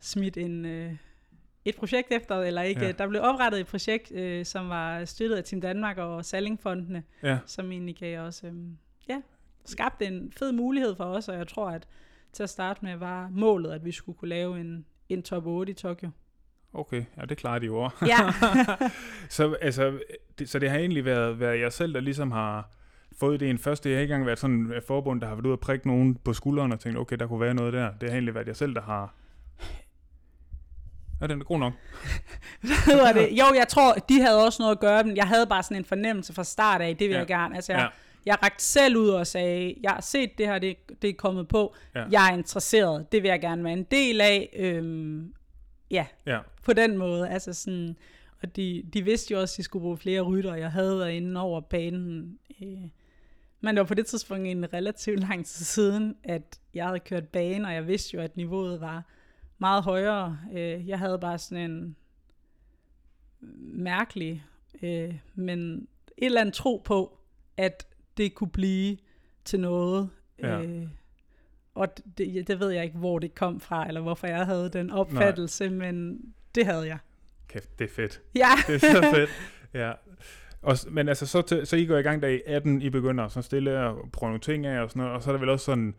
smidt en... Øh, et projekt efter, eller ikke, Ja. der blev oprettet et projekt, øh, som var støttet af Team Danmark og Sallingfondene, ja, som egentlig gav os, øh, ja, skabte en fed mulighed for os, og jeg tror, at til at starte med var målet, at vi skulle kunne lave en, en top 8 i Tokyo. okay. Ja, det klarer de jo også. Ja, [LAUGHS] Så, altså, det, så det har egentlig været, været jer selv, der ligesom har fået det en først. Det har ikke engang været sådan et forbund, der har været ude og prikke nogen på skulderen og tænkt, okay, der kunne være noget der. Det har egentlig været jer selv, der har... Ja, den er god nok. [LAUGHS] hvad hedder det? Jo, jeg tror, de havde også noget at gøre, men jeg havde bare sådan en fornemmelse fra start af, det vil Ja. jeg gerne. Altså, jeg, Ja. jeg rakte selv ud og sagde, jeg har set det her, det, det er kommet på, ja. jeg er interesseret, det vil jeg gerne være en del af. Øhm, ja, Ja, på den måde. Altså sådan, og de, de vidste jo også, at de skulle bruge flere rytter, jeg havde været inde over banen. Øh, men det var på det tidspunkt en relativt lang tid siden, at jeg havde kørt bane, og jeg vidste jo, at niveauet var meget højere. Øh, jeg havde bare sådan en mærkelig, øh, men et eller andet tro på, at det kunne blive til noget. Ja. Øh, og det, det ved jeg ikke, hvor det kom fra, eller hvorfor jeg havde den opfattelse, Nej. men det havde jeg. kæft, det er fedt. Ja, Det er så fedt. Ja. Og, men altså, så, så I går i gang der i 18, I begynder så stille at prøve nogle ting af og sådan noget, og så er det vel også sådan,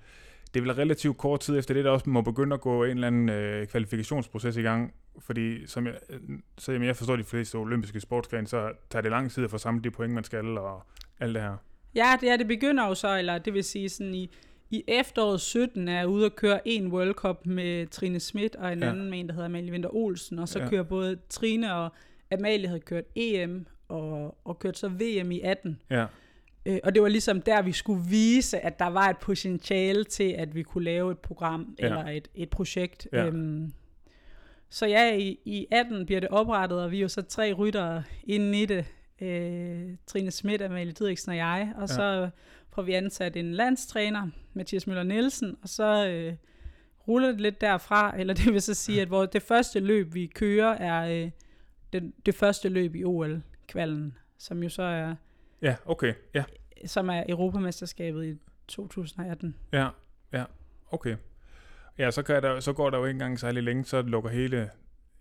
det er vel relativt kort tid efter det, der også må begynde at gå en eller anden øh, kvalifikationsproces i gang, fordi som jeg, øh, så jeg forstår de fleste olympiske sportsgrene, så tager det lang tid at få samlet de point, man skal, og alt det her. ja det, er, det begynder jo så, eller det vil sige sådan i, i efteråret 17 er jeg ude og køre en World Cup med Trine Schmidt og en Ja. ja. anden med en, der hedder Amalie Winter Olsen, og så Ja. ja. kører både Trine og Amalie havde kørt EM og, og kørt så VM i 18. Ja, Øh, og det var ligesom der, vi skulle vise, at der var et potentiale til, at vi kunne lave et program Ja. eller et, et projekt. Ja. Øhm, så ja, i, i 18 bliver det oprettet, og vi er jo så tre ryttere inde i det. Øh, Trine Schmidt, Amalie Didriksen og jeg. Og Ja. så får vi ansat en landstræner, Mathias Møller Nielsen, og så øh, ruller det lidt derfra. [LAUGHS] Eller det vil så sige, at hvor det første løb, vi kører, er øh, den, det første løb i OL OL-kvalden, som jo så er, Ja, okay. Ja, som er Europamesterskabet i 2018. ja, ja. Okay. Ja, så, kan der, så går der jo ikke engang særlig længe, så lukker hele,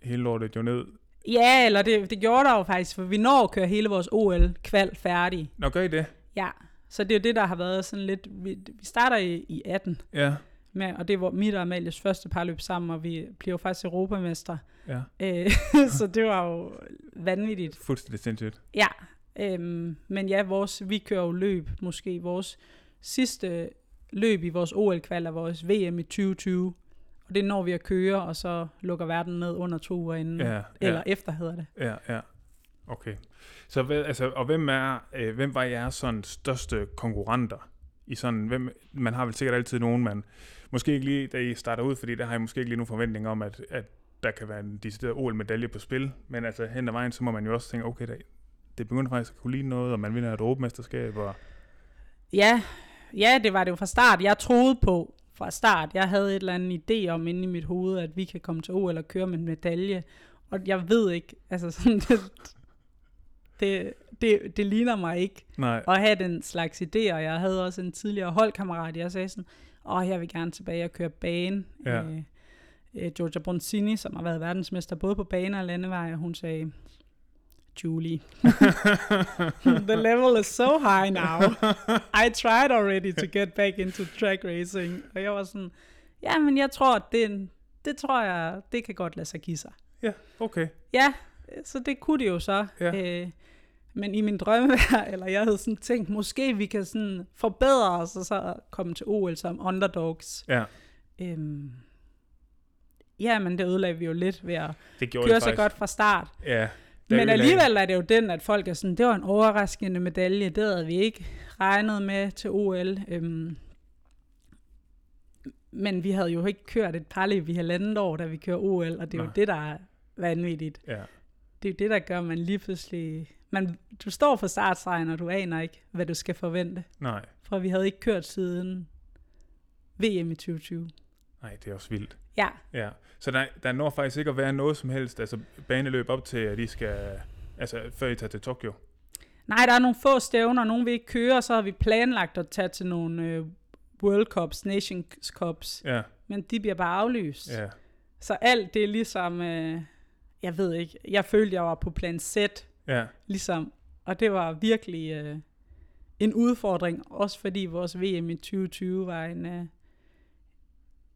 hele lortet jo ned. Ja, eller det, det gjorde der jo faktisk, for vi når at køre hele vores OL-kval færdig. Nå, gør I det? Ja, så det er jo det, der har været sådan lidt... Vi, vi starter i, i 18, Ja, med, og det var mit og Amalies første parløb sammen, og vi bliver jo faktisk europamestre. ja. Øh, [LAUGHS] så det var jo vanvittigt. Fuldstændig sindssygt. Ja, øhm, men ja, vores, vi kører jo løb, måske vores sidste løb i vores OL-kval er vores VM i 2020. Og det når vi at køre, og så lukker verden ned under to uger inden. Ja, Eller ja, efter hedder det. ja, ja. Okay. Så hvad, altså, og hvem er, øh, hvem var jeres sådan største konkurrenter? I sådan, hvem, man har vel sikkert altid nogen, man måske ikke lige, da I starter ud, fordi der har I måske ikke lige nogen forventning om, at, at der kan være en decideret OL-medalje på spil, men altså hen ad vejen, så må man jo også tænke, okay, det, det begynder faktisk at kunne ligne noget, og man vinder et europamesterskab, og Ja, ja, det var det jo fra start. Jeg troede på fra start. Jeg havde et eller andet idé om inde i mit hoved, at vi kan komme til OL og køre med en medalje. Og jeg ved ikke, altså sådan, det, det, det, det ligner mig ikke nej, at have den slags idéer. Jeg havde også en tidligere holdkammerat, jeg sagde sådan, åh, jeg vil gerne tilbage og køre bane. Ja. Øh, øh, Giorgia Bronzini, som har været verdensmester både på bane og landevej, og hun sagde, Julie, [LAUGHS] the level is so high now. I tried already to get back into track racing. Og jeg var sådan, ja, men jeg tror, at det, det tror jeg, det kan godt lade sig give sig. ja, okay, Ja, så det kunne det jo så. Ja. Øh, men i min drømme, [LAUGHS] eller jeg havde sådan tænkt, måske vi kan sådan forbedre os, og så komme til OL som underdogs. ja, Øhm, ja, men det ødelagde vi jo lidt ved at det køre så godt fra start. Ja, Men alligevel er det jo den, at folk er sådan, det var en overraskende medalje, det havde vi ikke regnet med til OL. Øhm, men vi havde jo ikke kørt et parløb i halvandet år, da vi kører OL, og det er jo Nej. det, der er vanvittigt. Ja, Det er jo det, der gør, at man lige pludselig... Man, du står for startstregen, og du aner ikke, hvad du skal forvente. nej, For vi havde ikke kørt siden VM i 2020. nej, det er også vildt. Ja, Ja, så der, der når faktisk ikke at være noget som helst, altså baneløb op til, at I skal, altså før I tager til Tokyo. Nej, der er nogle få stævner, nogle vil ikke køre, og så har vi planlagt at tage til nogle øh, World Cups, Nations Cups, Ja, men de bliver bare aflyst. ja, Så alt det er ligesom, øh, jeg ved ikke, jeg følte, jeg var på plan Z, ja, ligesom, og det var virkelig øh, en udfordring, også fordi vores VM i 2020 var en, øh,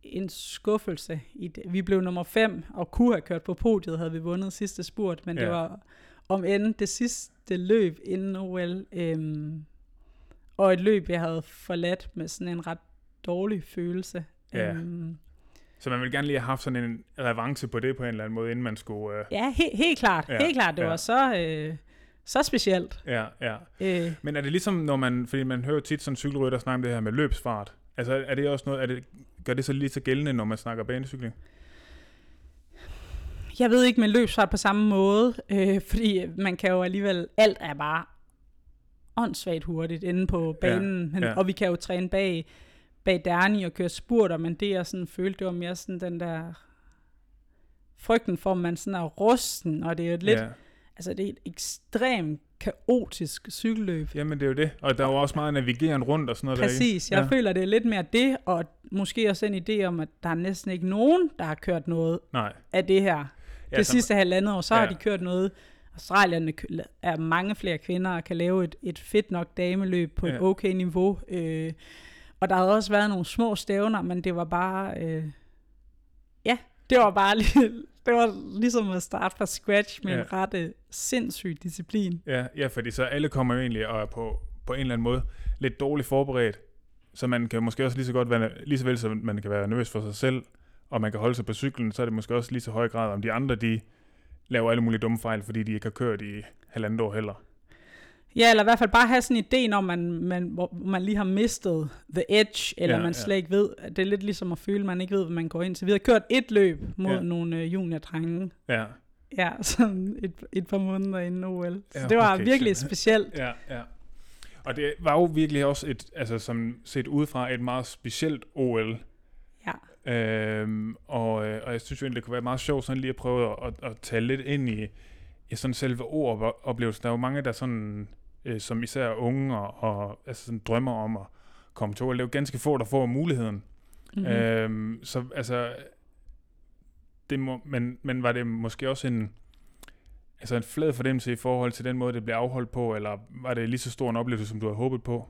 en skuffelse. I det. Vi blev nummer 5, og kunne have kørt på podiet, havde vi vundet sidste spurt, men ja. det var om end det sidste løb inden OL, øhm, og et løb, jeg havde forladt med sådan en ret dårlig følelse. Ja. Øhm, så man vil gerne lige have haft sådan en revanche på det på en eller anden måde, inden man skulle, øh, ja, he- helt klart. Ja, helt klart. Det ja. var så, øh, så specielt. ja, ja. Øh, Men er det ligesom, når man, fordi man hører tit sådan cykelrytter snakke om det her med løbsfart, altså er det også noget, er det, gør det så lige så gældende, når man snakker banecykling? Jeg ved ikke med løbsfart på samme måde, øh, [LAUGHS] fordi man kan jo alligevel, alt er bare åndssvagt hurtigt inde på banen, Ja, men, ja. og vi kan jo træne bag, bag Derni og køre spurter, men det jeg sådan følte, det var mere sådan den der frygten for, at man sådan er rusten, og det er jo lidt, Ja. Altså det er et ekstremt kaotisk cykelløb. Jamen det er jo det, og der er jo også meget navigeren rundt og sådan noget Præcis, der, jeg ikke? føler, det er lidt mere det, og måske også en idé om, at der er næsten ikke nogen, der har kørt noget Nej. af det her. Ja, det så- sidste halvandet år, så ja. har Ja. de kørt noget. Australierne er mange flere kvinder og kan lave et, et fedt nok dameløb på ja. et Ja. okay niveau. Øh, og der har også været nogle små stævner, men det var bare... Øh, ja, det var bare lige, [LAUGHS] det var ligesom at starte fra scratch med ja. En ret øh, sindssyg disciplin. Ja, ja, fordi så alle kommer jo egentlig og er på, på en eller anden måde lidt dårligt forberedt. Så man kan måske også lige så godt være, lige så vel som man kan være nervøs for sig selv, og man kan holde sig på cyklen, så er det måske også lige så høj grad, om de andre, de laver alle mulige dumme fejl, fordi de ikke har kørt i halvandet år heller. Ja, eller i hvert fald bare have sådan en idé, når man, man, hvor man lige har mistet the edge, eller ja, Ja, man ja. slet ikke ved. Det er lidt ligesom at føle, at man ikke ved, hvad man går ind til. Vi har kørt et løb mod ja. Ja. nogle øh, juniordrenge. Ja, Ja, [LAUGHS] sådan et, et par måneder inden OL. Så Ja, det var okay, virkelig shit. specielt. ja, ja. Og det var jo virkelig også et, altså som set udefra, et meget specielt OL. Ja. Øhm, og, øh, og jeg synes jo egentlig, det kunne være meget sjovt sådan lige at prøve at, at, at tage lidt ind i, ja, sådan selve oplevelsen. Der er jo mange, der sådan, øh, som især unge og, og altså sådan drømmer om at komme til OL. Det er jo ganske få, der får muligheden. Mm-hmm. Øhm, så altså, det må, men, men var det måske også en, altså en flad fornemmelse i forhold til den måde, det blev afholdt på, eller var det lige så stor en oplevelse, som du havde håbet på?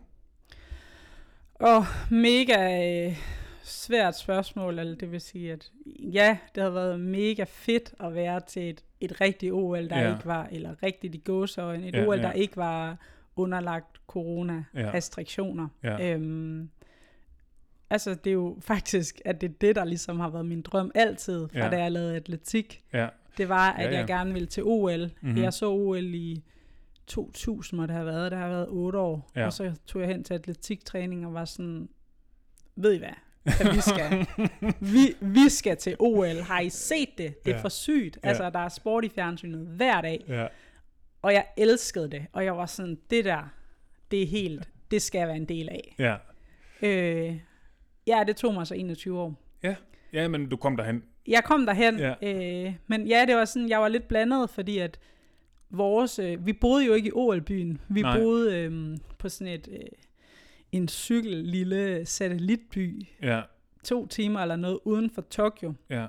Åh, oh, mega øh, svært spørgsmål, eller det vil sige, at ja, det havde været mega fedt at være til et, et rigtigt OL, der ja. ikke var, eller rigtigt i gåsøjne, et ja, OL, ja. der ikke var underlagt corona-restriktioner. Ja. Ja. Øhm, altså, det er jo faktisk, at det er det, der ligesom har været min drøm altid, fra ja. da jeg lavede atletik. Ja. Det var, at ja, ja. jeg gerne ville til OL. Mm-hmm. Jeg så OL i 2000, må det have været. Det har været 8 år. Ja. Og så tog jeg hen til atletiktræning og var sådan, ved I hvad? At vi skal, [LAUGHS] vi, vi skal til OL. Har I set det? Det er ja. for sygt. Ja. Altså, der er sport i fjernsynet hver dag. Ja. Og jeg elskede det. Og jeg var sådan, det der, det er helt, det skal jeg være en del af. Ja. Øh, ja, det tog mig så 21 år. Ja, ja men du kom derhen. Jeg kom derhen. Ja. Øh, men ja, det var sådan, jeg var lidt blandet, fordi at vores, øh, vi boede jo ikke i OL-byen. Vi Nej. boede øh, på sådan et, øh, en cykel lille satellitby. Ja. To timer eller noget uden for Tokyo. Ja.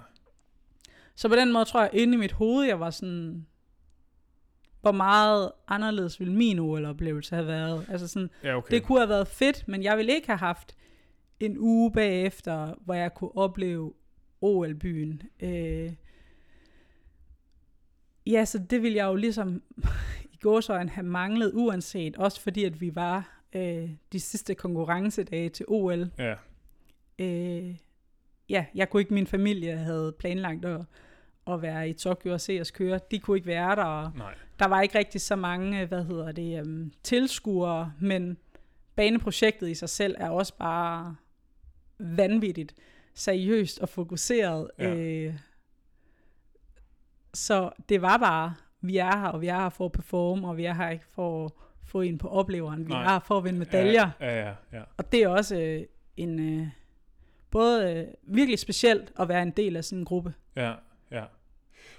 Så på den måde tror jeg, inde i mit hoved, jeg var sådan, hvor meget anderledes ville min OL-oplevelse have været. Altså sådan, ja, okay. det kunne have været fedt, men jeg ville ikke have haft en uge bagefter, hvor jeg kunne opleve OL-byen. Øh, ja, så det ville jeg jo ligesom [LAUGHS] i gåsøjne have manglet, uanset, også fordi at vi var øh, de sidste konkurrencedage til OL. Ja. Øh, ja, jeg kunne ikke, min familie havde planlagt at, at være i Tokyo og se os køre. De kunne ikke være der, og Nej. der var ikke rigtig så mange, hvad hedder det, um, tilskuere, men baneprojektet i sig selv er også bare vanvittigt seriøst og fokuseret. Ja. Øh, så det var bare, vi er her, og vi er her for at performe, og vi er her ikke for at få en på opleveren. Vi Nej. her for at vinde medaljer. Ja, ja, ja, ja. Og det er også øh, en øh, både øh, virkelig specielt at være en del af sådan en gruppe. Ja, ja.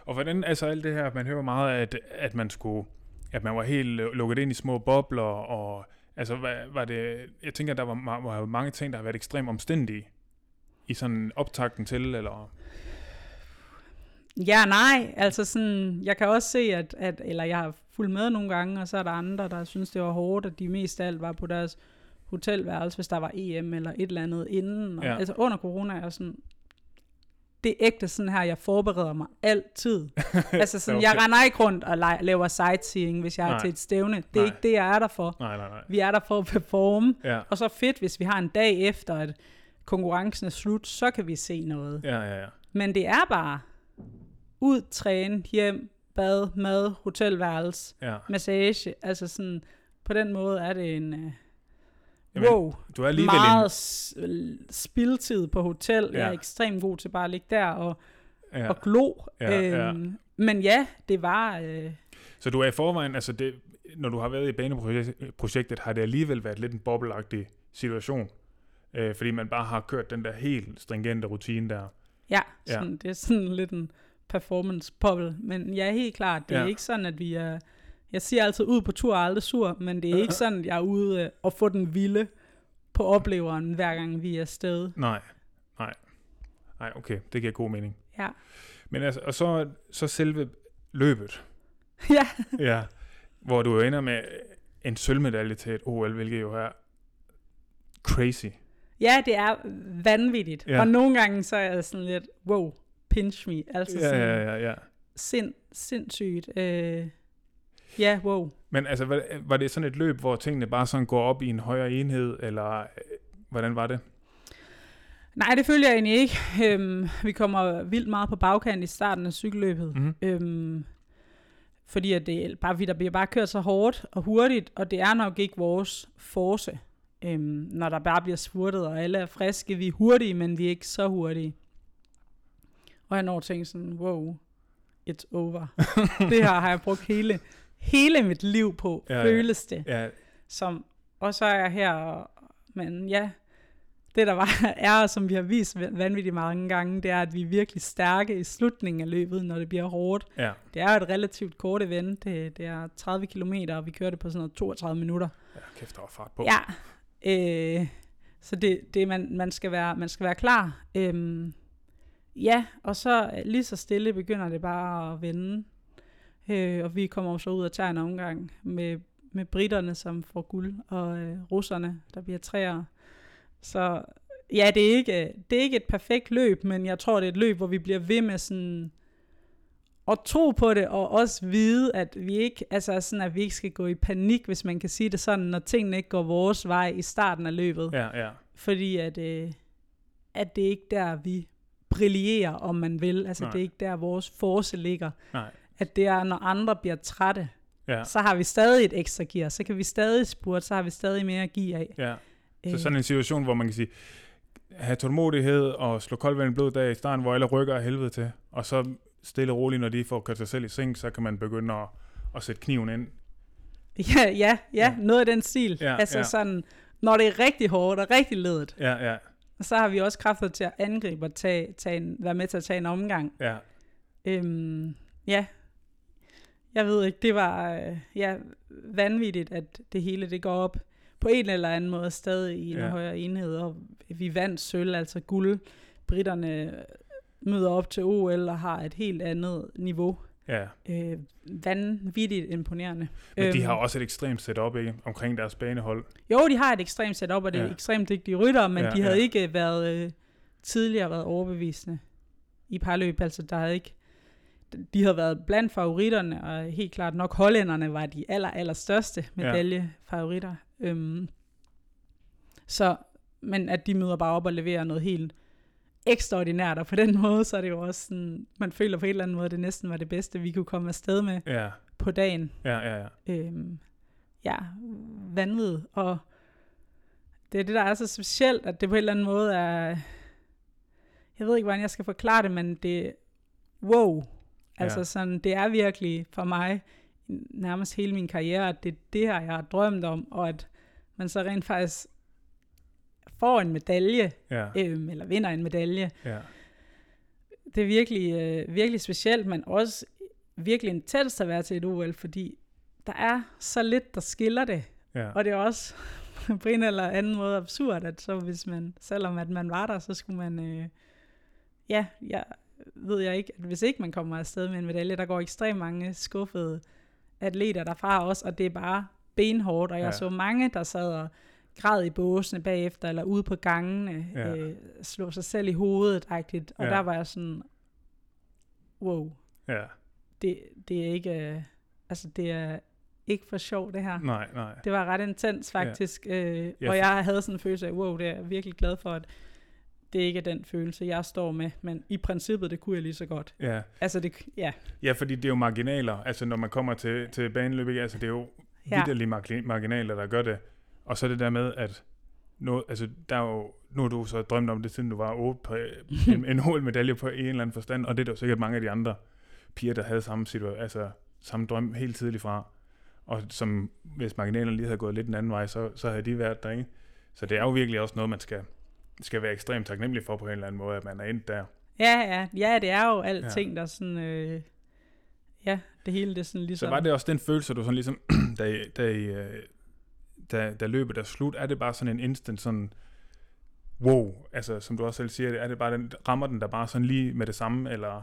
Og hvordan, altså alt det her, man hører meget, at, at man skulle, at man var helt lukket ind i små bobler, og altså, hvad, var det, jeg tænker, der var, var mange ting, der har været ekstremt omstændige i sådan optakten til, eller? Ja, nej, altså sådan, jeg kan også se, at, at, eller jeg har fulgt med nogle gange, og så er der andre, der synes, det var hårdt, at de mest af alt var på deres hotelværelse, hvis der var EM eller et eller andet inden. Og, ja. Altså under corona er sådan, det er ægte sådan her, jeg forbereder mig altid. [LAUGHS] altså sådan, okay. jeg render ikke rundt og laver sightseeing, hvis jeg nej. er til et stævne. Det er nej. ikke det, jeg er der for. Nej, nej, nej. Vi er der for at performe. Ja. Og så fedt, hvis vi har en dag efter, at konkurrencen er slut, så kan vi se noget. Ja, ja, ja. Men det er bare ud, træne, hjem, bad, mad, hotelværelse, ja. massage. Altså sådan, på den måde er det en... Uh, Jamen, wow, du er lige meget en... spildtid på hotel. Ja. Jeg er ekstremt god til bare at ligge der og, ja. og glo. Ja, øhm, ja. Men ja, det var... Uh... Så du er i forvejen, altså det, når du har været i baneprojektet, har det alligevel været lidt en bobleagtig situation? Øh, fordi man bare har kørt den der helt stringente rutine der. Ja, sådan, ja. det er sådan lidt en performance bubble. Men ja, helt klart, det ja. er ikke sådan, at vi er... Jeg siger altid ud på tur og aldrig sur, men det er ikke sådan, at jeg er ude og få den vilde på opleveren, hver gang vi er afsted. Nej, nej. Nej, okay, det giver god mening. Ja. Men altså, og så, så selve løbet. [LAUGHS] ja. ja. Hvor du ender med en sølvmedalje til et OL, hvilket jo er crazy. Ja, det er vanvittigt. Ja. Og nogle gange så er jeg sådan lidt, wow, pinch me. Altså ja, sådan, ja, ja, ja. Sind, sindssygt. Øh, ja, wow. Men altså, var, var det sådan et løb, hvor tingene bare sådan går op i en højere enhed, eller øh, hvordan var det? Nej, det følger jeg egentlig ikke. Øhm, vi kommer vildt meget på bagkant i starten af cykelløbet. Mm-hmm. Øhm, fordi at det, bare, vi der bliver bare kørt så hårdt og hurtigt, og det er nok ikke vores force, øhm, når der bare bliver spurtet, og alle er friske. Vi er hurtige, men vi er ikke så hurtige. Og jeg når tænke sådan, wow, it's over. [LAUGHS] det her har jeg brugt hele, hele mit liv på, ja, føles det. Ja. Som, og så er jeg her, men ja, det der var, [LAUGHS] er, som vi har vist vanvittigt mange gange, det er, at vi er virkelig stærke i slutningen af løbet, når det bliver hårdt. Ja. Det er et relativt kort event. Det, det er 30 km, og vi kører det på sådan noget 32 minutter. Ja, kæft, der var fart på. Ja. Øh, så det, det man, man, skal være, man skal være klar. Øhm, ja, og så lige så stille begynder det bare at vende. Øh, og vi kommer så ud og tager en omgang med, med britterne, som får guld, og øh, russerne, der bliver træer. Så ja, det er, ikke, det er ikke et perfekt løb, men jeg tror, det er et løb, hvor vi bliver ved med sådan at tro på det, og også vide, at vi ikke, altså sådan, at vi ikke skal gå i panik, hvis man kan sige det sådan, når tingene ikke går vores vej i starten af løbet. Ja, ja. Fordi at, øh, at det er ikke der, vi brillerer, om man vil. Altså, Nej. det er ikke der, vores force ligger. Nej. At det er, når andre bliver trætte, Ja, så har vi stadig et ekstra gear. Så kan vi stadig spurte, så har vi stadig mere at give af. ja. Så Øh, sådan en situation, hvor man kan sige, have tålmodighed og slå koldt vand i blodet der i starten, hvor alle rykker af helvede til, og så stille og roligt, når de får kørt sig selv i seng, så kan man begynde at, at sætte kniven ind. Ja, ja, ja, Ja. noget af den stil. Ja, altså ja. sådan, når det er rigtig hårdt og rigtig ledet, Ja, ja, så har vi også kræfter til at angribe og tage, tage en, være med til at tage en omgang. ja. Øhm, ja, jeg ved ikke, det var øh, ja, vanvittigt, at det hele det går op på en eller anden måde stadig i en ja. højere enhed, og vi vandt sølv, altså guld. Britterne møder op til OL og har et helt andet niveau. Ja. Øh, vanvittigt imponerende. Men de Øhm, har også et ekstremt setup ikke, omkring deres banehold. Jo, de har et ekstremt setup, og det er Ja. ekstremt dygtige rytter, men Ja, ja, de havde ja. ikke været øh, tidligere været overbevisende i parløb. Altså, der havde ikke... De havde været blandt favoritterne, og helt klart nok hollænderne var de aller, aller største medaljefavoritter. Øhm, så, men at de møder bare op og leverer noget helt ekstraordinært, og på den [LAUGHS] måde, så er det jo også sådan, man føler på en eller anden måde, at det næsten var det bedste, vi kunne komme afsted med Ja, på dagen. ja, ja, ja. Øhm, ja, vanvid. Og det er det, der er så specielt, at det på en eller anden måde er... Jeg ved ikke, hvordan jeg skal forklare det, men det wow. Altså Ja. sådan, det er virkelig for mig nærmest hele min karriere, at det er det her, jeg har drømt om, og at man så rent faktisk får en medalje, Ja, øhm, eller vinder en medalje. ja. Det er virkelig, øh, virkelig specielt, men også virkelig intenst at være til et OL, fordi der er så lidt, der skiller det. ja. Og det er også [LAUGHS] på en eller anden måde absurd, at så hvis man, selvom at man var der, så skulle man, øh, ja, jeg ved jeg ikke, at hvis ikke man kommer afsted med en medalje, der går ekstremt mange skuffede atleter derfra også, og det er bare benhårdt, og jeg ja. så mange, der sad og græd i båsene bagefter, eller ude på gangene, Ja. ja. øh, slog sig selv i hovedet, agtigt, og Ja. ja. der var jeg sådan, wow, ja. det, det er ikke, øh, altså det er ikke for sjov det her. Nej, nej. Det var ret intens faktisk, ja. øh, Ja, og for- jeg havde sådan en følelse af, wow, det er jeg virkelig glad for, at det ikke er den følelse, jeg står med, men i princippet, det kunne jeg lige så godt. Ja. Altså det, ja, ja, fordi det er jo marginaler. Altså, når man kommer til, til baneløb, altså, det er jo Ja. vidderlige margi- marginaler, der gør det. Og så det der med, at nu, altså, der er jo, nu har du så drømt om det, siden du var 8 på en, en OL-medalje på en eller anden forstand, og det er der jo sikkert mange af de andre piger, der havde samme, situa- altså, samme drøm helt tidligt fra. Og som, hvis marginalerne lige havde gået lidt en anden vej, så, så havde de været der, ikke? Så det er jo virkelig også noget, man skal, skal være ekstremt taknemmelig for på en eller anden måde, at man er endt der. ja, ja, ja, det er jo alting, ja. der sådan, øh, ja, det hele det sådan ligesom, Så var det også den følelse, du sådan ligesom, [CLEARS THROAT] da, I- da, I, øh, da, da løbet er slut, er det bare sådan en instant sådan, wow, altså som du også selv siger, er det bare den, rammer den der bare sådan lige med det samme, eller,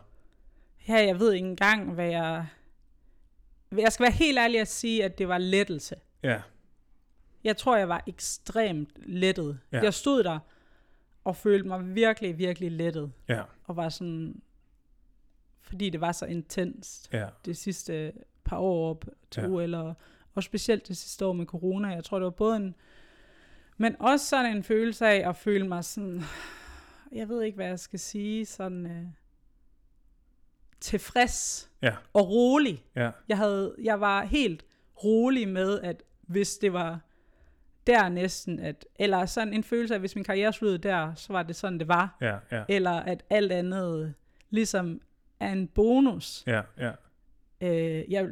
ja, jeg ved ikke engang, hvad jeg, jeg skal være helt ærlig at sige, at det var lettelse. ja, Jeg tror, jeg var ekstremt lettet. Ja. Jeg stod der og følte mig virkelig, virkelig lettet. ja, Og var sådan, fordi det var så intenst. ja, det sidste par år op til ja. OL, og, og specielt det sidste år med corona. Jeg tror, det var både en... Men også sådan en følelse af at føle mig sådan... Jeg ved ikke, hvad jeg skal sige. Sådan... Øh, tilfreds ja, og rolig. ja, Jeg, havde, jeg var helt rolig med, at hvis det var der næsten, at, eller sådan en følelse af, at hvis min karriere sluttede der, så var det sådan, det var. ja, ja, Eller at alt andet ligesom er en bonus. ja, ja, Øh, jeg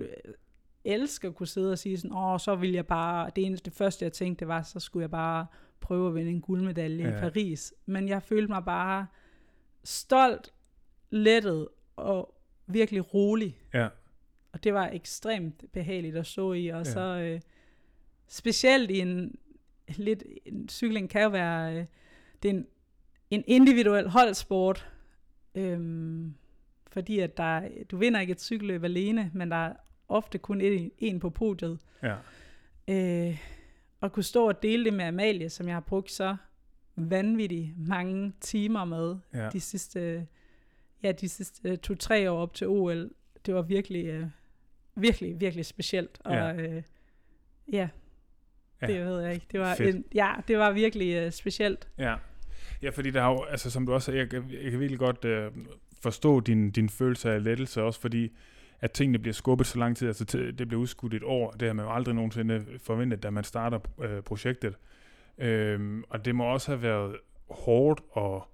elske at kunne sidde og sige sådan, åh, så vil jeg bare, det eneste, det første jeg tænkte, det var, så skulle jeg bare prøve at vinde en guldmedalje ja. I Paris. Men jeg følte mig bare stolt, lettet og virkelig rolig. Ja. Og det var ekstremt behageligt at stå i. Og Ja. så øh, specielt i en lidt, en cykling kan jo være, øh, det er en, en individuel holdsport, øhm, fordi at der, er- du vinder ikke et cykelløb alene, men der er ofte kun en, en på podiet. Ja. Øh, og kunne stå og dele det med Amalie, som jeg har brugt så vanvittigt mange timer med Ja. de sidste, ja, de sidste to-tre år op til OL. Det var virkelig, øh, virkelig, virkelig specielt. Og Ja. øh, ja det Ja. ved jeg ikke. Det var, Fedt. en, ja, det var virkelig øh, specielt. Ja. Ja, fordi der er jo, altså som du også jeg, jeg kan virkelig godt øh, forstå din, din følelse af lettelse, også fordi, at tingene bliver skubbet så lang tid, altså det bliver udskudt et år, det har man jo aldrig nogensinde forventet, da man starter øh, projektet. Øhm, og det må også have været hårdt og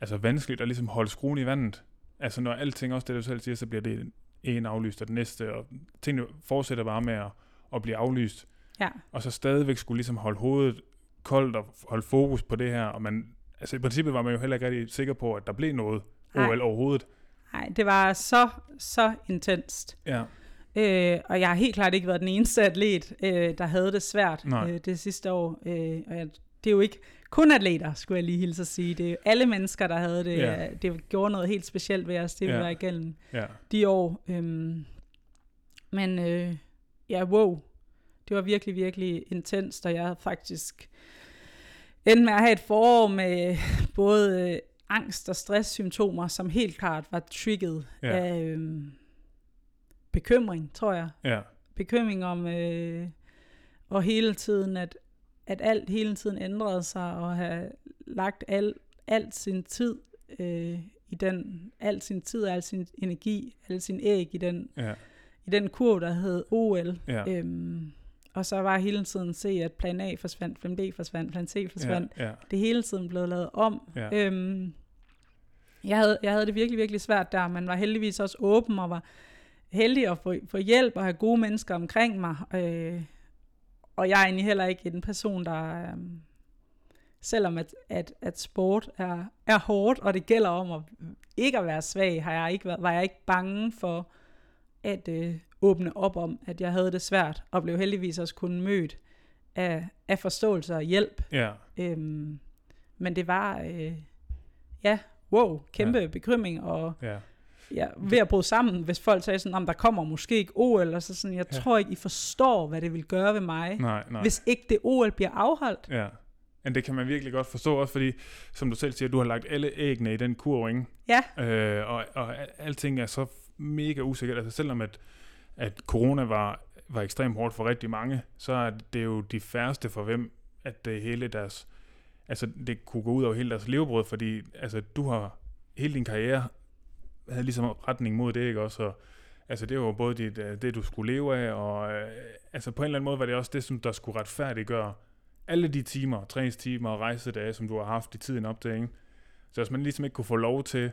altså vanskeligt at ligesom holde skruen i vandet. Altså når alting, også det du selv siger, så bliver det en aflyst og det næste, og tingene fortsætter bare med at, at blive aflyst Ja, og så stadigvæk skulle ligesom holde hovedet koldt og holde fokus på det her, og man, altså i princippet var man jo heller ikke rigtig sikker på, at der blev noget Nej. OL overhovedet. Nej, det var så, så intenst. Ja, Øh, og jeg har helt klart ikke været den eneste atlet, øh, der havde det svært Nej. øh, det sidste år. Øh, og jeg, det er jo ikke kun atleter, skulle jeg lige hilse at sige. Det er jo alle mennesker, der havde det. Ja. Ja. Det gjorde noget helt specielt ved os, det vi Ja. var igennem ja, de år. Øhm, men øh, ja, wow. Det var virkelig, virkelig intenst, og jeg havde faktisk endt med at have et forår med både øh, angst og stresssymptomer, som helt klart var trigget Ja. af øhm, bekymring, tror jeg. ja, Bekymring om, øh, og hele tiden, at, at alt hele tiden ændrede sig, og have lagt al, alt sin tid øh, i den, al sin tid, al sin energi, al sin æg i den, ja, i den kurv, der hed OL. ja, Øhm, og så var hele tiden se, at plan A forsvandt, plan B forsvandt, plan C forsvandt. ja, ja, Det hele tiden blevet lavet om. Ja. Øhm, jeg, havde, jeg havde det virkelig, virkelig svært der. Man var heldigvis også åben og var heldig at få, få hjælp og have gode mennesker omkring mig. Øh, og jeg er egentlig heller ikke en person, der... øhm, selvom at, at, at sport er, er hårdt, og det gælder om at ikke at være svag, har jeg ikke været, var jeg ikke bange for at øh, åbne op om, at jeg havde det svært, og blev heldigvis også kun mødt af, af forståelse og hjælp. ja, Øhm, men det var, øh, ja, wow, kæmpe ja. bekymring, og ja, ja, ved at bryde sammen, hvis folk sagde sådan, om der kommer måske ikke OL, og så sådan, jeg Ja. tror ikke, I forstår, hvad det vil gøre ved mig, nej, nej. hvis ikke det OL bliver afholdt. Ja, men det kan man virkelig godt forstå, også fordi, som du selv siger, du har lagt alle æggene i den kurv, ikke? Ja, Øh, og, og al- alting er så mega usikkert. Altså selvom at, at corona var, var ekstremt hårdt for rigtig mange, så er det jo de færreste for hvem, at det hele deres, altså det kunne gå ud over hele deres levebrød, fordi altså du har hele din karriere havde ligesom retning mod det, ikke også? Og, altså det var både dit, øh, det, du skulle leve af, og øh, altså på en eller anden måde var det også det, som der skulle retfærdiggøre alle de timer, træningstimer og rejsedage, som du har haft i tiden op til, ikke? Så hvis man ligesom ikke kunne få lov til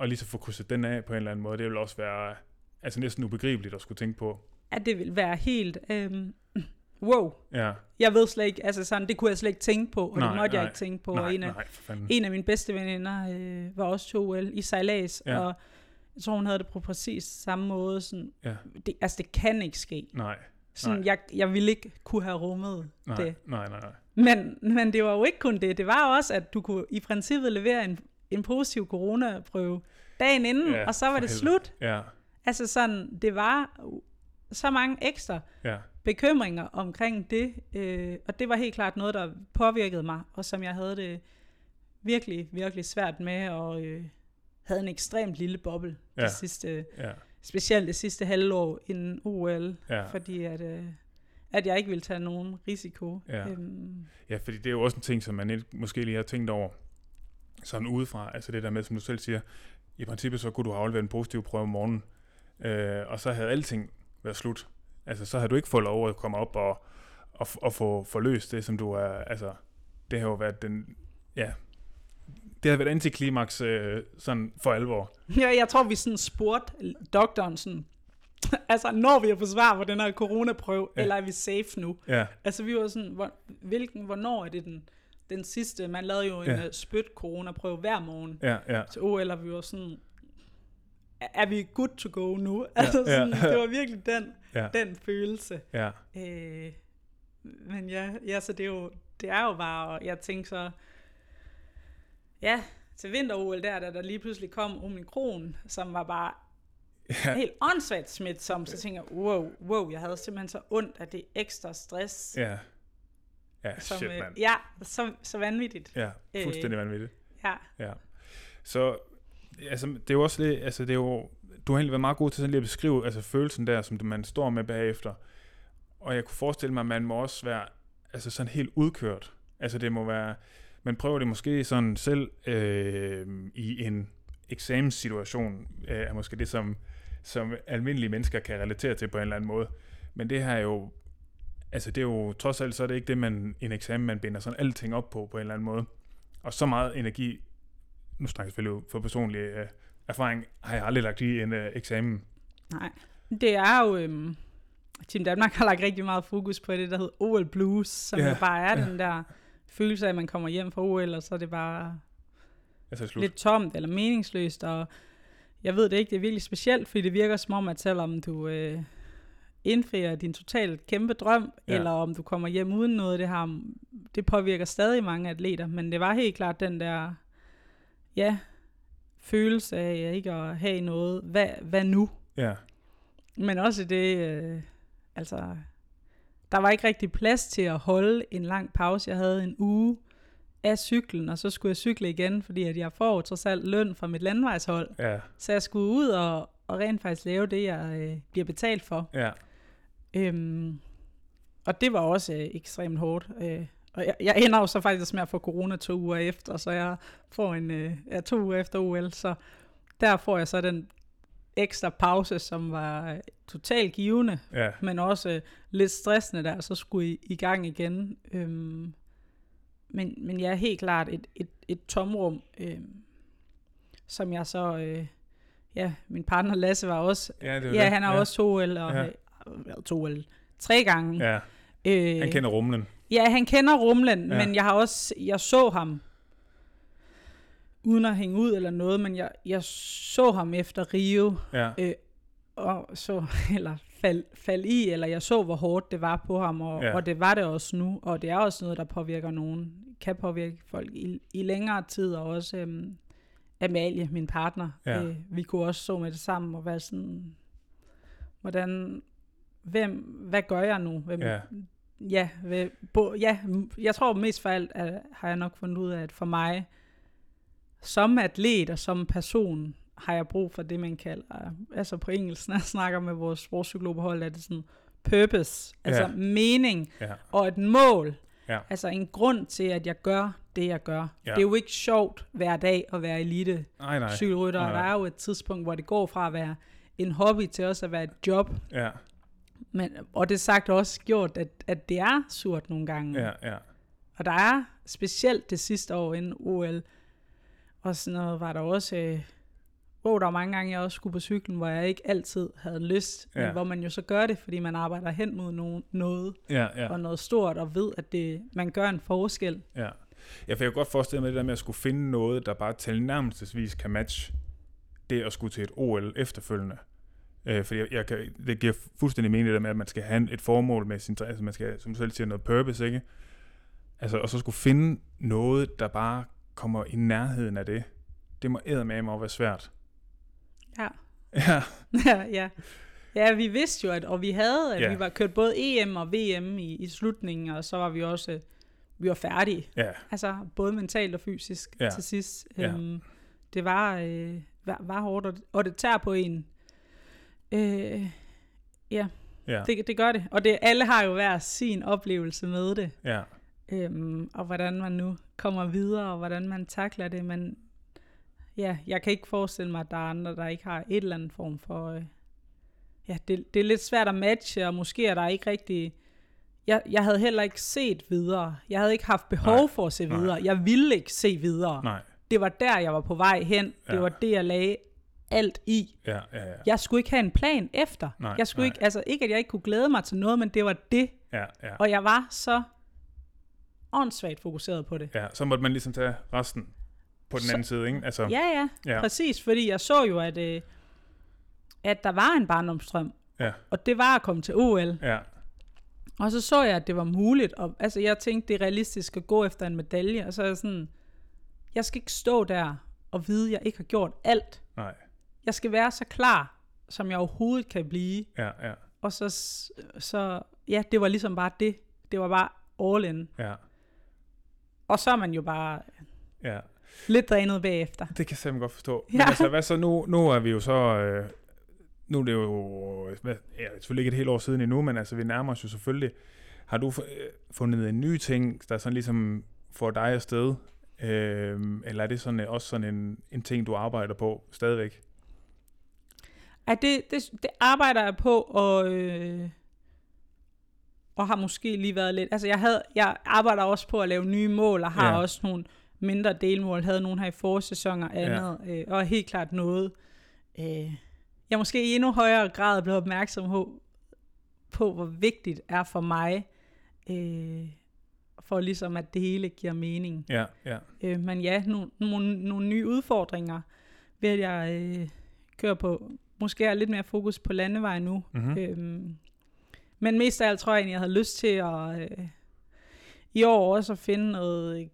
at ligesom få krydset den af på en eller anden måde, det ville også være altså næsten ubegribeligt at skulle tænke på. at det vil være helt, øhm, wow, Ja, jeg ved slet ikke, altså sådan, det kunne jeg slet ikke tænke på, og Nej, det måtte jeg nej. ikke tænke på, nej, og en af, nej, en af mine bedste veninder øh, var også til OL i sejlads, ja. og jeg tror, hun havde det på præcis samme måde. Sådan, Ja, det, altså, det kan ikke ske. nej, Sådan, Nej. jeg, jeg ville ikke kunne have rummet nej, det. nej, nej, nej. Men, men det var jo ikke kun det. Det var også, at du kunne i princippet levere en, en positiv coronaprøve dagen inden, Ja, og så var det helvede. slut. Ja, Altså sådan, det var så mange ekstra ja, bekymringer omkring det, øh, og det var helt klart noget, der påvirkede mig, og som jeg havde det virkelig, virkelig svært med, og øh, havde en ekstremt lille boble Ja. det sidste, ja, specielt det sidste halvår inden OL, ja. fordi at, øh, at jeg ikke ville tage nogen risiko. Ja. Øhm, Ja, fordi det er jo også en ting, som man ikke, måske lige har tænkt over sådan udefra. Altså det der med, som du selv siger, i princippet så kunne du have afleveret en positiv prøve om morgenen, øh, og så havde alting været slut. Altså så havde du ikke fået lov at komme op og, og, og få forløst det, som du er, altså det har jo været den, ja, det har været antiklimaks øh, sådan for alvor. ja, jeg tror, vi sådan spurgte doktoren sådan, [LAUGHS] altså, når vi har fået svar på den her coronaprøve, ja. eller er vi safe nu? Ja, Altså, vi var sådan, hvor, hvilken, hvornår er det den, den sidste? Man lavede jo en Ja. ja. spyt coronaprøve hver morgen ja, ja. til OL, og vi var sådan, er vi good to go nu? [LAUGHS] Altså, ja. sådan, det var virkelig den, [LAUGHS] Ja, den følelse. ja, Øh, men ja, ja, så det er jo, det er jo bare, og jeg tænkte så, ja, til vinter-OL der, da der lige pludselig kom omikron, som var bare ja, helt åndssvagt smitsom, så tænker jeg, wow, wow, jeg havde simpelthen så ondt af det ekstra stress. ja. Ja, som, shit, øh, mand. ja, så, så vanvittigt. Ja, fuldstændig vanvittigt. Ja, Ja. Så, altså, det er jo også lidt, altså, det er jo, du har egentlig været meget god til sådan lige at beskrive, altså, følelsen der, som man står med bagefter. Og jeg kunne forestille mig, at man må også være, altså, sådan helt udkørt. Altså, det må være, man prøver det måske sådan selv øh, i en eksamenssituation, øh, er måske det, som, som almindelige mennesker kan relatere til på en eller anden måde. Men det her er jo, altså det er jo, trods alt så er det ikke det, man, en eksamen, man binder sådan alting op på, på en eller anden måde. Og så meget energi, nu snakker jeg selvfølgelig for personlig øh, erfaring, har jeg aldrig lagt i en øh, eksamen. nej. Det er jo, øhm, Team Danmark har lagt rigtig meget fokus på det, der hedder OL Blues, som Ja, jo bare er ja. den der følelse af, at man kommer hjem fra OL, og så er det bare Altså slut. lidt tomt eller meningsløst, og jeg ved det ikke, det er virkelig specielt, fordi det virker som om, at selvom du øh, indfrier din totalt kæmpe drøm, Ja. eller om du kommer hjem uden noget, det har, det påvirker stadig mange atleter, men det var helt klart den der, ja, følelse af ikke at have noget, hvad, hvad nu? Ja, Men også det, øh, altså, der var ikke rigtig plads til at holde en lang pause. Jeg havde en uge af cyklen, og så skulle jeg cykle igen, fordi at jeg får trods alt løn fra mit landvejshold. ja, Så jeg skulle ud og, og rent faktisk lave det, jeg øh, bliver betalt for. ja, Øhm, og det var også øh, ekstremt hårdt. Øh, og jeg, jeg ender jo så faktisk med at få corona to uger efter, så jeg får en øh, ja, to uger efter OL, så der får jeg så den ekstra pause, som var øh, totalt givende, ja, men også øh, lidt stressende der, så skulle I i gang igen. Øhm, men, men jeg er helt klart et, et, et tomrum, øhm, som jeg så, øh, ja, min partner Lasse var også, ja, det jo ja, det. han har ja. også to OL, og Ja. Været to OL tre gange. Ja, Øh, han kender rumlen. Ja, han kender rumlen, Ja. men jeg har også, jeg så ham, uden at hænge ud eller noget, men jeg, jeg så ham efter Rio, Ja, øh, og så, [LAUGHS] eller fald, fald i, eller jeg så, hvor hårdt det var på ham, og, ja. og det var det også nu, og det er også noget, der påvirker nogen, kan påvirke folk i, i længere tid, og også øhm, Amalie, min partner, Ja. øh, vi kunne også så med det sammen, og være sådan, hvordan, hvem, hvad gør jeg nu? Hvem, ja, Ja, ved, bo, ja, jeg tror mest for alt, at, har jeg nok fundet ud af, at for mig, som atlet og som person, har jeg brug for det, man kalder, altså på engelsk, når jeg snakker med vores sportspsykolog på hold, er det sådan purpose, altså Ja. mening ja, og et mål. Ja. Altså en grund til, at jeg gør det, jeg gør. Ja. Det er jo ikke sjovt hver dag at være elite cykelrytter, og der er jo et tidspunkt, hvor det går fra at være en hobby til også at være et job. Ja, Men, og det sagt også gjort, at, at det er surt nogle gange. ja, ja, Og der er specielt det sidste år inden OL, og sådan noget var der også, øh, hvor der var mange gange, jeg også skulle på cyklen, hvor jeg ikke altid havde lyst, men Ja. hvor man jo så gør det, fordi man arbejder hen mod nogen, noget, ja, ja. og noget stort, og ved, at det, man gør en forskel. Ja. Ja, for jeg kan godt forestille mig det der med at skulle finde noget, der bare tilnærmelsesvis kan matche det at skulle til et OL efterfølgende. Øh, fordi jeg, jeg kan, det giver fuldstændig mening det der med, at man skal have et formål med sin, altså man skal, som du selv siger, noget purpose, ikke? Altså, og så skulle finde noget, der bare kommer i nærheden af det. Det må med mig være svært. Ja. [LAUGHS] Ja, ja, [LAUGHS] ja. Ja, vi vidste jo, at, og vi havde, at Ja. vi var kørt både EM og VM i, i slutningen, og så var vi også, vi var færdige. ja, Altså både mentalt og fysisk ja. til sidst. Ja. Øhm, det var, øh, var, var hårdt, og det, og det tager på en. Øh, ja, ja, det, det gør det. Og det, alle har jo hver sin oplevelse med det. ja, Øhm, og hvordan man nu kommer videre, og hvordan man takler det. Men ja, jeg kan ikke forestille mig, at der er andre, der ikke har et eller andet form for... Øh, ja, det, det er lidt svært at matche, og måske er der ikke rigtig... Jeg, jeg havde heller ikke set videre. Jeg havde ikke haft behov Nej, for at se nej. videre. Jeg ville ikke se videre. nej, Det var der, jeg var på vej hen. Det Ja. var det, jeg lagde alt i. Ja, ja, ja. Jeg skulle ikke have en plan efter. Nej, jeg skulle nej. ikke, altså ikke, at jeg ikke kunne glæde mig til noget, men det var det. ja, ja. Og jeg var så åndssvagt fokuseret på det. ja. Så måtte man ligesom tage resten på den Så- anden side, ikke? Altså, Ja, ja, Ja. præcis, fordi jeg så jo, at, øh, at der var en barndomsdrøm, ja, og det var at komme til OL. ja, Og så så jeg, at det var muligt, og altså jeg tænkte, det er realistisk at gå efter en medalje, og så er jeg sådan, jeg skal ikke stå der og vide, at jeg ikke har gjort alt. nej, Jeg skal være så klar, som jeg overhovedet kan blive. ja, ja, Og så, så ja, det var ligesom bare det. Det var bare all in. ja, Og så er man jo bare ja. lidt drænet bagefter. Det kan jeg simpelthen godt forstå. Ja. Men altså, hvad så nu? Nu er vi jo så... Øh, nu er det jo... Hvad, ja, selvfølgelig ikke et helt år siden endnu, men altså, vi nærmer os jo selvfølgelig. Har du øh, fundet en ny ting, der sådan ligesom får dig afsted? Øh, eller er det sådan, øh, også sådan en, en ting, du arbejder på stadigvæk? Ej, det, det, det arbejder jeg på, og, øh, og har måske lige været lidt... Altså, jeg, havde, jeg arbejder også på at lave nye mål, og har Ja. også nogle mindre delmål. Havde nogle her i forårssæson og andet, ja. øh, og helt klart noget, øh, jeg måske i endnu højere grad blevet opmærksom på, på hvor vigtigt er for mig, øh, for ligesom at det hele giver mening. Ja, ja, Øh, men ja, nogle, nogle, nogle nye udfordringer at jeg øh, kører på. Måske er lidt mere fokus på landevej nu. mm-hmm. Øhm, men mest af alt tror jeg egentlig, jeg havde lyst til at øh, i år også at finde noget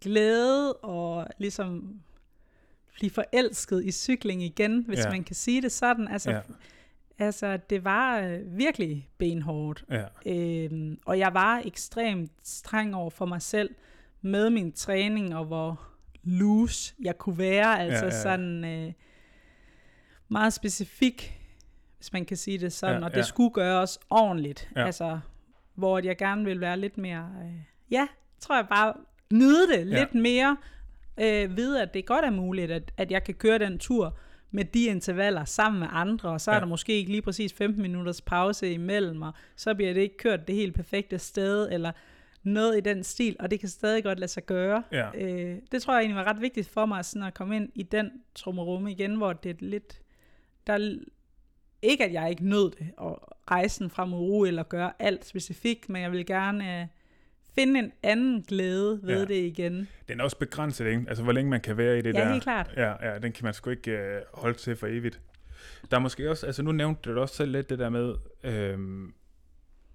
glæde og ligesom blive forelsket i cykling igen, hvis Ja. man kan sige det sådan. Altså, Ja. altså det var øh, virkelig benhårdt. ja, Øhm, og jeg var ekstremt streng over for mig selv med min træning, og hvor loose jeg kunne være. Altså ja, ja. sådan øh, meget specifik, hvis man kan sige det sådan. Ja, og det ja. skulle gøres ordentligt. Ja. Altså, hvor jeg gerne vil være lidt mere... Øh, ja, tror jeg bare nyde det Ja. lidt mere. Øh, vide, at det godt er muligt, at, at jeg kan køre den tur med de intervaller sammen med andre, og så er Ja. der måske ikke lige præcis 15 minutters pause imellem, og så bliver det ikke kørt det helt perfekte sted, eller noget i den stil, og det kan stadig godt lade sig gøre. ja. Øh, det tror jeg egentlig var ret vigtigt for mig, sådan at komme ind i den trummerumme igen, hvor det er lidt... Der er ikke, at jeg ikke nød det, og rejsen fra mod eller gøre alt specifikt, men jeg vil gerne øh, finde en anden glæde ved Ja. ja. det igen. Den er også begrænset, ikke? Altså, hvor længe man kan være i det Ja, der. helt klart. Ja, ja, den kan man sgu ikke øh, holde til for evigt. Der er måske også, altså nu nævnte du også selv lidt det der med, øhm,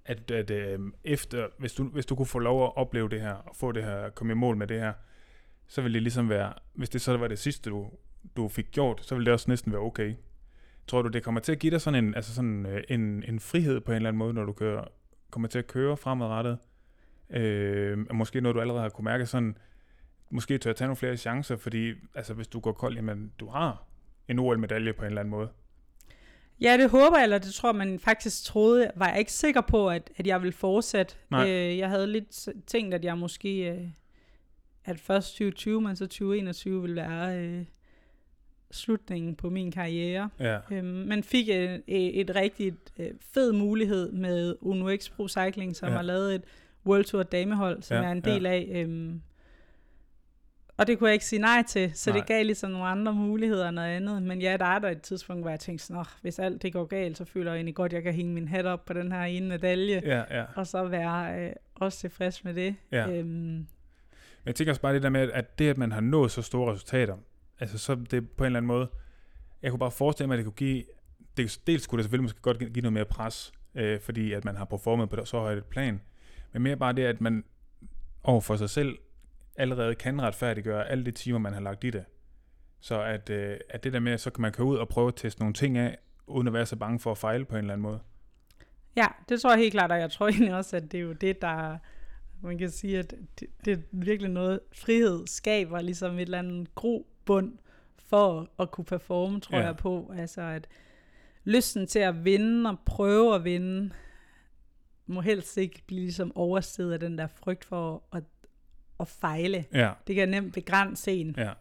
at, at øhm, efter, hvis du, hvis du kunne få lov at opleve det her, og få det her, komme i mål med det her, så ville det ligesom være, hvis det så var det sidste, du, du fik gjort, så ville det også næsten være okay. Tror du, det kommer til at give dig sådan en, altså sådan, øh, en, en frihed på en eller anden måde, når du kører, kommer til at køre fremadrettet? Øh, måske noget, du allerede har kunne mærke sådan, måske tør tage nogle flere chancer, fordi altså, hvis du går kold, jamen du har en OL-medalje på en eller anden måde. Ja, det håber jeg, eller det tror man faktisk troede. Var jeg ikke sikker på, at, at jeg ville fortsætte. Nej. Øh, jeg havde lidt tænkt, at jeg måske, øh, at først 2020, men så 2021 ville være øh, slutningen på min karriere. Ja, Øhm, men fik et, et rigtig øh, fed mulighed med Uno X Pro Cycling, som Ja. ja. har lavet et World Tour damehold, som Ja, ja, jeg er en ja. del af. Øhm, og det kunne jeg ikke sige nej til, så Nej. det gav ligesom nogle andre muligheder og noget andet. Men ja, der er der et tidspunkt, hvor jeg tænkte sådan, "Nå, hvis alt det går galt, så føler jeg egentlig godt, at jeg kan hænge min hat op på den her ene medalje, ja. ja, ja. og så være øh, også tilfreds med det. ja. Øhm, Men jeg tænker også bare det der med, at det, at man har nået så store resultater, altså så det på en eller anden måde, jeg kunne bare forestille mig, at det kunne give, det, dels kunne det selvfølgelig måske godt give noget mere pres, øh, fordi at man har performet på så højt et plan, men mere bare det, at man over for sig selv allerede kan retfærdiggøre alle de timer, man har lagt i det. Så at, øh, at det der med, så kan man køre ud og prøve at teste nogle ting af, uden at være så bange for at fejle på en eller anden måde. Ja, det tror jeg helt klart, og jeg tror [LAUGHS] egentlig også, at det er jo det, der, man kan sige, at det, det er virkelig noget, frihed skaber ligesom et eller andet grobund for at kunne performe, tror Ja. ja. jeg på. Altså at lysten til at vinde og prøve at vinde, må helst ikke blive ligesom overstedet af den der frygt for at, at fejle. Ja, Det kan nemt begrænse en. ja,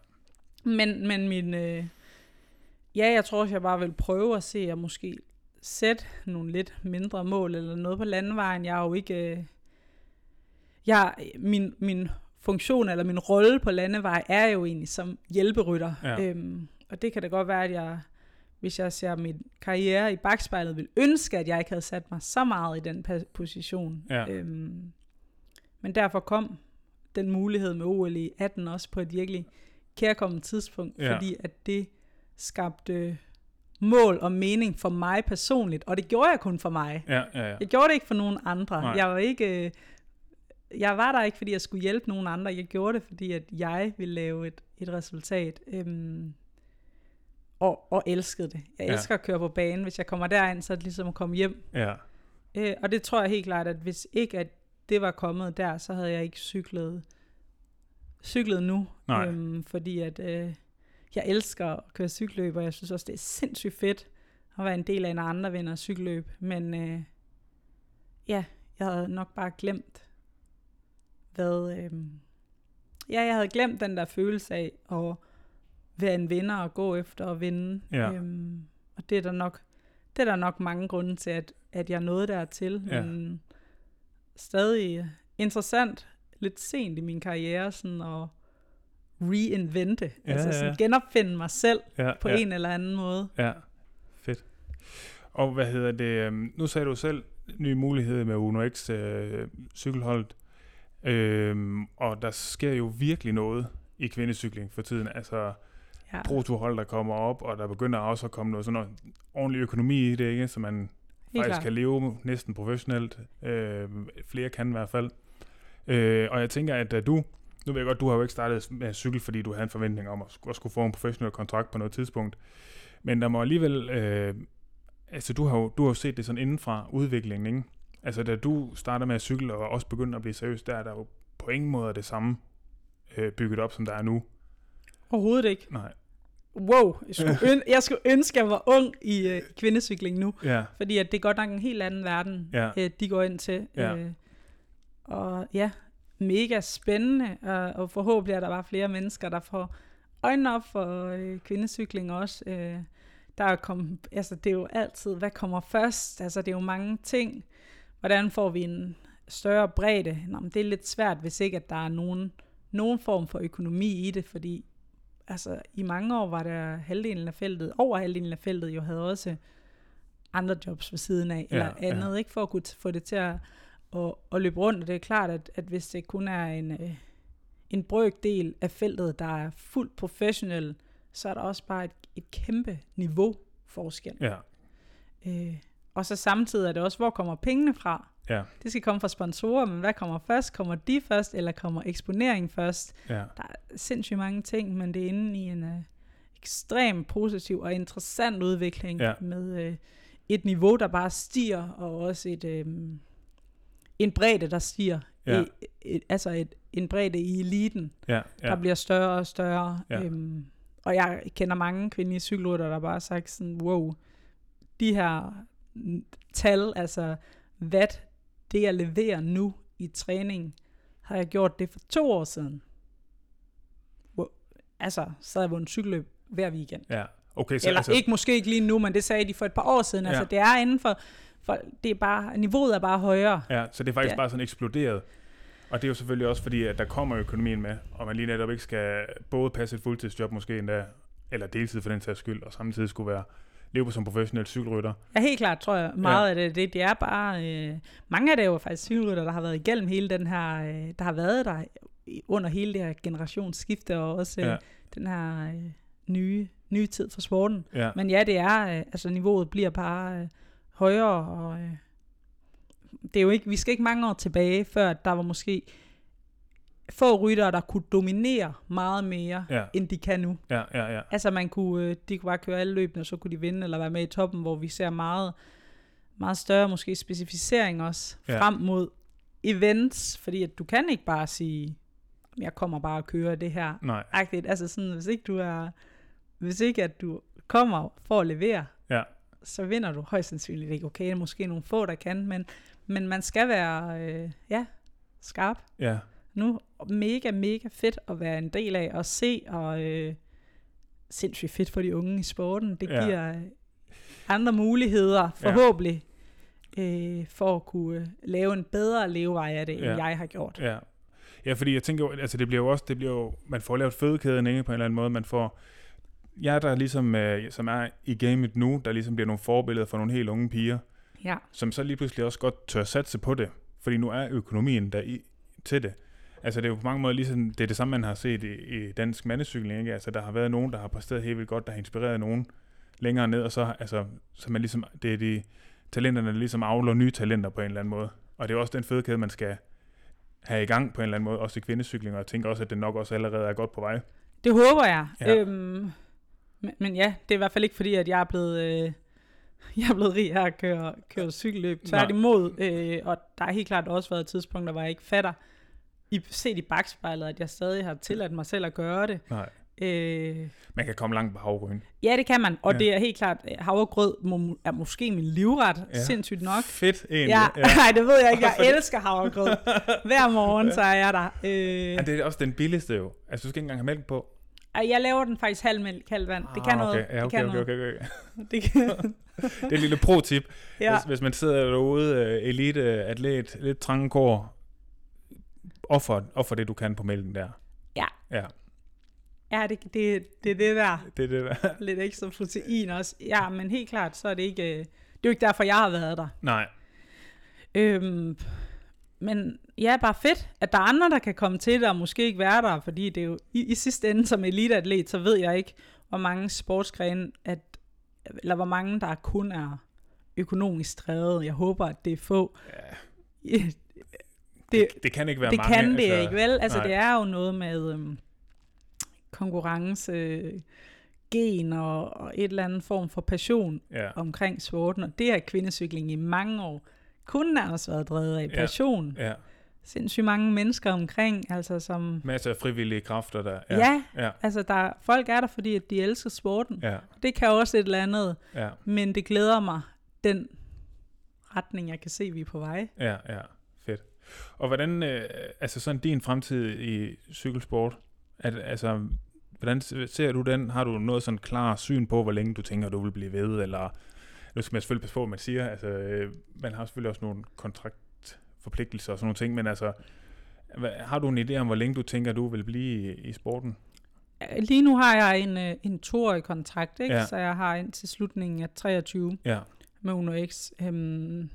Men, men min... Øh, ja, jeg tror også, jeg bare vil prøve at se, at måske sætte nogle lidt mindre mål eller noget på landevejen. Jeg er jo ikke... Øh, jeg, min, min funktion eller min rolle på landevej er jo egentlig som hjælperytter. Ja. Øhm, og det kan da godt være, at jeg, hvis jeg ser min karriere i bagspejlet, vil ønske, at jeg ikke havde sat mig så meget i den position. Ja. Øhm, men derfor kom den mulighed med OL i 18 også på et virkelig kærkommet tidspunkt, Ja. fordi at det skabte mål og mening for mig personligt, og det gjorde jeg kun for mig. Ja, ja, ja. Jeg gjorde det ikke for nogen andre. Nej. Jeg var ikke... øh, Jeg var der ikke, fordi jeg skulle hjælpe nogen andre. Jeg gjorde det, fordi at jeg ville lave et, et resultat. Øhm, og, og elskede det. Jeg Ja. elsker at køre på banen. Hvis jeg kommer derind, så er det ligesom at komme hjem. ja. Øh, og det tror jeg helt klart, at hvis ikke at det var kommet der, så havde jeg ikke cyklet, cyklet nu. Nej. Øhm, fordi at øh, jeg elsker at køre cykelløb, og jeg synes også, det er sindssygt fedt at være en del af en andre vinder cykelløb. Men øh, ja, jeg havde nok bare glemt, hvad... Øh, ja, jeg havde glemt den der følelse af at være en vinder og gå efter at vinde. Ja. Øhm, og det er der nok, det er der nok mange grunde til, at, at jeg nåede dertil. Ja. Men stadig interessant, lidt sent i min karriere, sådan at reinvente, Ja, altså ja, sådan ja. genopfinde mig selv ja, på ja. en eller anden måde. Ja, fedt. Og hvad hedder det? øhm, Nu sagde du selv nye muligheder med Uno X øh, cykelholdet. Øhm, og der sker jo virkelig noget i kvindecykling for tiden. Altså Ja, protohold, der kommer op, og der begynder også at komme noget sådan noget ordentlig økonomi i det, ikke? Så man helt faktisk klart. kan leve næsten professionelt. Øh, flere kan i hvert fald. Øh, og jeg tænker, at da du, nu ved jeg godt, du har jo ikke startet med at cykle, fordi du havde en forventning om at, at skulle få en professionel kontrakt på noget tidspunkt. Men der må alligevel, øh, altså du har, jo, du har jo set det sådan indenfra udviklingen, ikke? Altså da du starter med at cykle og også begynder at blive seriøs, der er der jo på ingen måde det samme øh, bygget op, som der er nu. Overhovedet ikke. Nej. Wow, jeg skulle, [LAUGHS] øn- jeg skulle ønske, at jeg var ung i øh, kvindecykling nu. Ja, Fordi at det er godt nok en helt anden verden, Ja. øh, de går ind til. Ja. Øh, og ja, mega spændende, og, og forhåbentlig er der bare flere mennesker, der får øjnene op for øh, kvindecykling også. Øh, der er kommet, altså det er jo altid, hvad kommer først? Altså det er jo mange ting. Hvordan får vi en større bredde? Nå, men det er lidt svært, hvis ikke at der er nogen, nogen form for økonomi i det, fordi altså, i mange år var der halvdelen af feltet, over halvdelen af feltet jo havde også andre jobs ved siden af, Ja, eller ja. andet, ikke for at kunne få det til at, at, at løbe rundt. Og det er klart, at, at hvis det kun er en, øh, en brøkdel af feltet, der er fuldt professionel, så er der også bare et, et kæmpe niveau forskel. ja, Øh, og så samtidig er det også, hvor kommer pengene fra? ja, Det skal komme fra sponsorer, men hvad kommer først? Kommer de først, eller kommer eksponering først? ja, Der er sindssygt mange ting, men det er inde i en øh, ekstrem positiv og interessant udvikling Ja. med øh, et niveau, der bare stiger, og også et, øh, en bredde, der stiger. Ja. I, et, altså et, en bredde i eliten, ja, ja. der bliver større og større. Ja. Øhm, og jeg kender mange kvindelige cykelrytter, der bare har sagt sådan, wow, de her tal, altså hvad det jeg leverer nu i træning, har jeg gjort det for to år siden. Wow. Altså, så havde jeg vundet cykelløb hver weekend. ja. Okay, så Eller altså, ikke, måske ikke lige nu, men det sagde de for et par år siden. Ja. Altså, det er inden for, for, det er bare, niveauet er bare højere. Ja, så det er faktisk Ja. bare sådan eksploderet. Og det er jo selvfølgelig også fordi, at der kommer økonomien med, og man lige netop ikke skal både passe et fuldtidsjob måske endda, eller deltid for den sags skyld, og samtidig skulle være leve som professionel cykelrytter. Ja, helt klart, tror jeg. Meget ja. af det, det, det er bare... Øh, mange af det er jo faktisk cykelrytter, der har været igennem hele den her... Øh, der har været der under hele det her generationsskifte, og også øh, ja. den her øh, nye, nye tid for sporten. Ja, Men ja, det er... Øh, altså, niveauet bliver bare øh, højere, og... Øh, det er jo ikke, vi skal ikke mange år tilbage, før der var måske få ryttere, der kunne dominere meget mere, Ja. end de kan nu. ja, ja, ja. Altså man kunne, øh, de kunne bare køre alle løbene, og så kunne de vinde, eller være med i toppen, hvor vi ser meget, meget større måske specificering også, Ja. frem mod events, fordi at du kan ikke bare sige, jeg kommer bare og kører det her. Nej, Agtigt. Altså sådan, hvis ikke du er, hvis ikke at du kommer for at levere, ja, så vinder du højst sandsynligt ikke. Okay, måske nogle få, der kan, men, men man skal være, øh, ja, skarp ja, nu mega, mega fedt at være en del af og se, og øh, sindssygt fedt for de unge i sporten. Det Ja. giver øh, andre muligheder, forhåbentlig, øh, for at kunne øh, lave en bedre levevej af det, end Ja. jeg har gjort. ja. Ja, fordi jeg tænker jo, altså det bliver jo også, det bliver jo, man får lavet fødekæden ikke, på en eller anden måde, man får, jeg der ligesom, øh, som er i gamet nu, der ligesom bliver nogle forbilleder for nogle helt unge piger, Ja. som så lige pludselig også godt tør satse på det, fordi nu er økonomien der i, til det. Altså det er jo på mange måder ligesom, det er det samme, man har set i, i dansk mandecykling, ikke? Altså der har været nogen, der har præsteret helt vildt godt, der har inspireret nogen længere ned, og så, altså, så man ligesom, det er de talenterne, der ligesom avler nye talenter på en eller anden måde. Og det er også den fødekæde, man skal have i gang på en eller anden måde, også i kvindecykling, og jeg tænker også, at det nok også allerede er godt på vej. Det håber jeg. Ja. Øhm, men, men ja, det er i hvert fald ikke fordi, at jeg er blevet, øh, jeg er blevet rig her at køre, køre cykelløb. Tværtimod, øh, og der har helt klart også været tidspunkter, hvor jeg ikke fatter, i, set i bagspejlet, at jeg stadig har tilladt mig selv at gøre det. Nej. Øh, Man kan komme langt på havryn. ja, det kan man, og Ja. ja. det er helt klart, øh, havregrød må, er måske min livret, Ja. ja. sindssygt nok. Fedt egentlig. Ja, nej, [LAUGHS] det ved jeg ikke. Jeg [LAUGHS] elsker havregrød. Hver morgen, så er jeg der. Øh, Ja, det er også den billigste jo. Altså, du skal ikke engang have mælk på. jeg laver den faktisk halv mælk, halv vand. Det kan Ah, noget. Okay. Ja, det okay, kan okay, okay, okay. [LAUGHS] Det kan, Det er et lille pro-tip. ja. Hvis, hvis man sidder derude, uh, elite atlet, lidt trange kår, offer, offer det, du kan på mælken der. Ja. Ja, Ja, det, det, det er det der. det er det der. [LAUGHS] Lidt ekstra protein også. Ja, men helt klart, så er det ikke... øh, Det er jo ikke derfor, jeg har været der. Nej, Øhm, men ja, bare fedt, at der er andre, der kan komme til det, og måske ikke være der, fordi det er jo i, i sidste ende som eliteatlet, så ved jeg ikke, hvor mange sportsgrene, at, eller hvor mange, der kun er økonomisk drevet. Jeg håber, at det er få. Ja. [LAUGHS] det, det kan ikke være det mange. kan det ikke, vel? Altså, nej. det er jo noget med øhm, konkurrence, øh, gen og, og et eller andet form for passion Ja, omkring sporten, og det har kvindecykling i mange år kun nærmest været drevet af Ja. passion. ja. Sindssygt mange mennesker omkring, altså som... Masser af frivillige kræfter der. Ja, ja ja, altså der, folk er der, fordi at de elsker sporten. ja, Det kan også et eller andet, ja, men det glæder mig, den retning, jeg kan se, vi er på vej. ja, ja. Og hvordan, øh, altså sådan din fremtid i cykelsport, at, altså, hvordan ser du den? Har du noget sådan klar syn på, hvor længe du tænker, du vil blive ved, eller nu skal man selvfølgelig passe på, hvad man siger, altså, øh, man har selvfølgelig også nogle kontraktforpligtelser og sådan nogle ting, men altså, hvad, har du en idé om, hvor længe du tænker, du vil blive i, i sporten? Lige nu har jeg en, øh, en toårig kontrakt, ikke? Ja. Så jeg har ind til slutningen af 23 Ja, med Uno X. Øhm,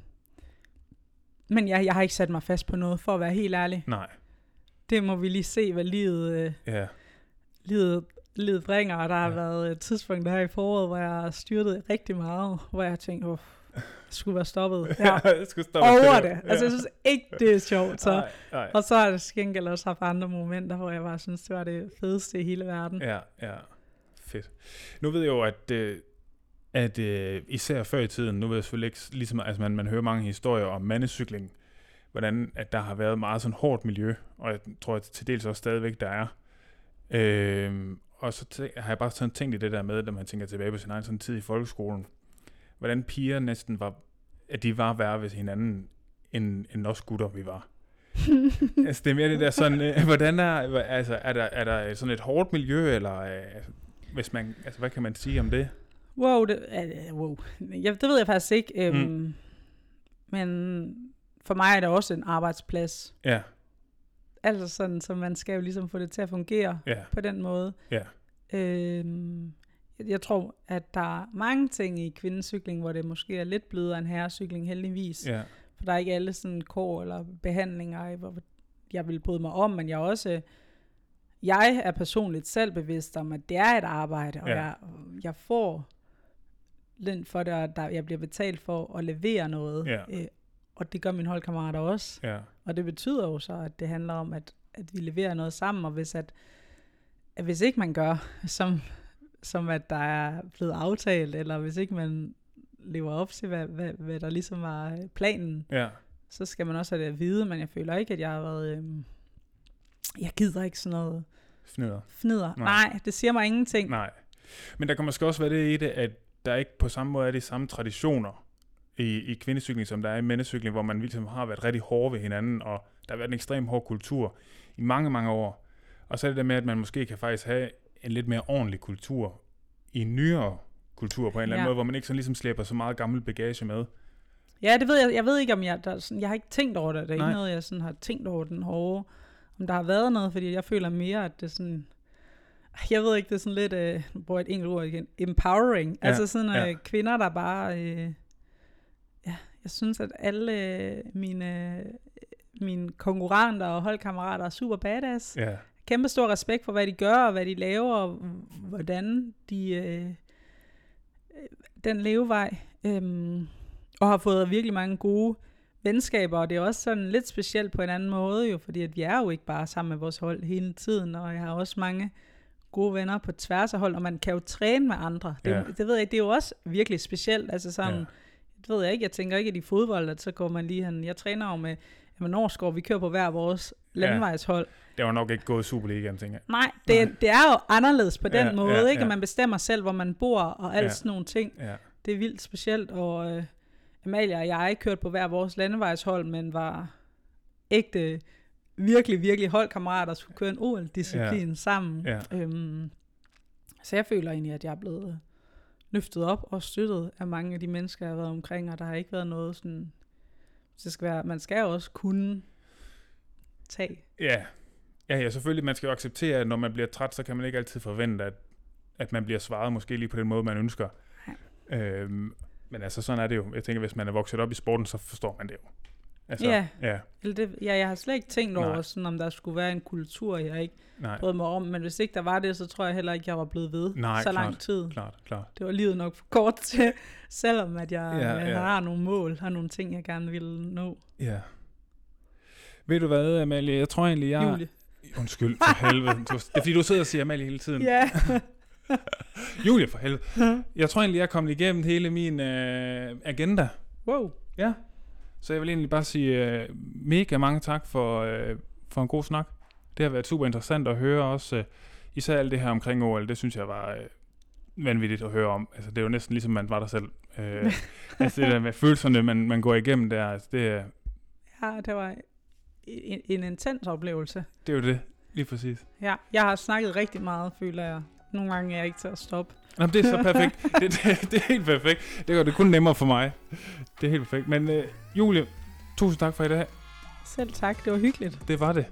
men jeg, jeg har ikke sat mig fast på noget, for at være helt ærlig. nej, Det må vi lige se, hvad livet, øh, ja, livet, livet bringer. Og der har Ja. været et tidspunkt her i foråret, hvor jeg har styrtet rigtig meget, hvor jeg har tænkt, oh, jeg skulle være stoppet [LAUGHS] ja, jeg skulle stoppe over det. Altså, jeg synes ikke, det er sjovt. Så. nej, nej. Og så har til gengæld også haft andre momenter, hvor jeg bare synes, det var det fedeste i hele verden. Ja, ja. Fedt. Nu ved jeg jo, at, øh, at øh, især før i tiden, nu ved jeg selvfølgelig ikke, ligesom, altså man, man hører mange historier om mandecykling, hvordan at der har været meget sådan hårdt miljø, og jeg tror at til dels også stadigvæk, der er. Øh, og så tæ- har jeg bare sådan tænkt i det der med, når man tænker tilbage på sin egen sådan tid i folkeskolen, hvordan piger næsten var, at de var værre ved hinanden, end, end os gutter vi var. [LAUGHS] altså det er mere det der sådan, øh, hvordan er, altså er der, er der sådan et hårdt miljø, eller øh, hvis man, altså hvad kan man sige om det? Wow, det, uh, wow. Jeg, det ved jeg faktisk ikke. Um, Mm. Men for mig er det også en arbejdsplads. Ja, Altså sådan, så man skal jo ligesom få det til at fungere ja, på den måde. ja, Øhm, jeg, tror, at der er mange ting i kvindecykling, hvor det måske er lidt blødere end herrecykling, heldigvis. ja, For der er ikke alle sådan kår eller behandlinger, hvor jeg vil bryde mig om, men jeg er også... Jeg er personligt selv bevidst om, at det er et arbejde, og Ja. jeg, jeg får løn for det, og der, jeg bliver betalt for at levere noget. Ja. Øh, og det gør mine holdkammerater også. ja, Og det betyder jo så, at det handler om, at, at vi leverer noget sammen, og hvis, at, at hvis ikke man gør, som, som at der er blevet aftalt, eller hvis ikke man lever op til, hvad, hvad, hvad der ligesom var øh, planen, ja, så skal man også have det at vide, men jeg føler ikke, at jeg har været... Øhm, jeg gider ikke sådan noget fnider. fnider. Nej. Nej. Nej, det siger mig ingenting. Nej. Men der kan måske også være det i det, at der ikke på samme måde er de samme traditioner i, i kvindecykling, som der er i mændecykling, hvor man ligesom har været rigtig hårde ved hinanden, og der har været en ekstrem hård kultur i mange, mange år. Og så er det der med, at man måske kan faktisk have en lidt mere ordentlig kultur i en nyere kultur på en eller anden Ja. måde, hvor man ikke sådan ligesom slæber så meget gammel bagage med. Ja, det ved jeg. Jeg ved ikke, om jeg... Der, er sådan, jeg har ikke tænkt over det. Det er Nej. ikke noget, jeg sådan har tænkt over den hårde. Om der har været noget, fordi jeg føler mere, at det sådan... jeg ved ikke, det er sådan lidt, øh, nu bruger jeg et enkelt ord igen, empowering. Ja, Altså sådan øh, ja. kvinder, der bare, øh, ja, jeg synes, at alle øh, mine, mine konkurrenter og holdkammerater er super badass. Ja, Kæmpe stor respekt for, hvad de gør, og hvad de laver, og hvordan de, øh, øh, den levevej, øhm, og har fået virkelig mange gode venskaber, og det er også sådan lidt specielt på en anden måde jo, fordi at vi er jo ikke bare sammen med vores hold hele tiden, og jeg har også mange gode venner på tværs af hold, og man kan jo træne med andre. Det, Ja. ja. det ved jeg det er jo også virkelig specielt, altså sådan, Ja. ja. det ved jeg ikke, jeg tænker ikke, at i fodbold, at så går man lige hen, jeg træner jo med, jamen Norsgaard, vi kører på hver vores landevejshold. det var nok ikke gået Superligaen, tænker jeg. Nej, det, Nej. det er jo anderledes på den Ja, måde, ja, ikke? ja. At man bestemmer selv, hvor man bor, og alt Ja. sådan nogle ting. Ja, Det er vildt specielt, og øh, Amalia og jeg kørte på hver vores landevejshold, men var ægte, virkelig, virkelig holdkammerater, skulle køre en OL-disciplin ja. sammen. Ja. Øhm, så jeg føler egentlig, at jeg er blevet løftet op og støttet af mange af de mennesker, jeg har været omkring, og der har ikke været noget sådan... Det skal være, man skal jo også kunne tage. ja. Ja, ja, selvfølgelig. Man skal jo acceptere, at når man bliver træt, så kan man ikke altid forvente, at, at man bliver svaret måske lige på den måde, man ønsker. Øhm, men altså, sådan er det jo. Jeg tænker, hvis man er vokset op i sporten, så forstår man det jo. Altså, Ja. ja. Eller det, ja, jeg har slet ikke tænkt over, Nej. sådan, om der skulle være en kultur, jeg ikke Nej, brød mig om, men hvis ikke der var det, så tror jeg heller ikke, jeg var blevet ved Nej, så lang klart. tid. klart, klart. Det var livet nok for kort til, [LAUGHS] selvom at jeg, Ja, jeg ja. har nogle mål, har nogle ting, jeg gerne vil nå. Ja. Ved du hvad, Amalie? Jeg tror egentlig, jeg... Julie. Undskyld, for [LAUGHS] helvede. Det er fordi, du sidder og siger Amalie hele tiden. Ja. [LAUGHS] Julie, for helvede. Jeg tror egentlig, jeg er kommet igennem hele min øh, agenda. wow. Ja. Så jeg vil egentlig bare sige øh, mega mange tak for, øh, for en god snak. Det har været super interessant at høre også. Øh, især alt det her omkring OL, det synes jeg var øh, vanvittigt at høre om. Altså, det er jo næsten ligesom, man var der selv. Øh, [LAUGHS] altså det der med følelserne, man, man går igennem der, altså, det, er- Ja, det var en, en intens oplevelse. det er jo det. Lige præcis. Ja, jeg har snakket rigtig meget, føler jeg. Nogle gange er jeg ikke til at stoppe. Jamen, det er så perfekt. [LAUGHS] det, det, det er helt perfekt. Det gør det kun nemmere for mig. Det er helt perfekt. Men øh, Julie, tusind tak for i dag. Selv tak. Det var hyggeligt. Det var det.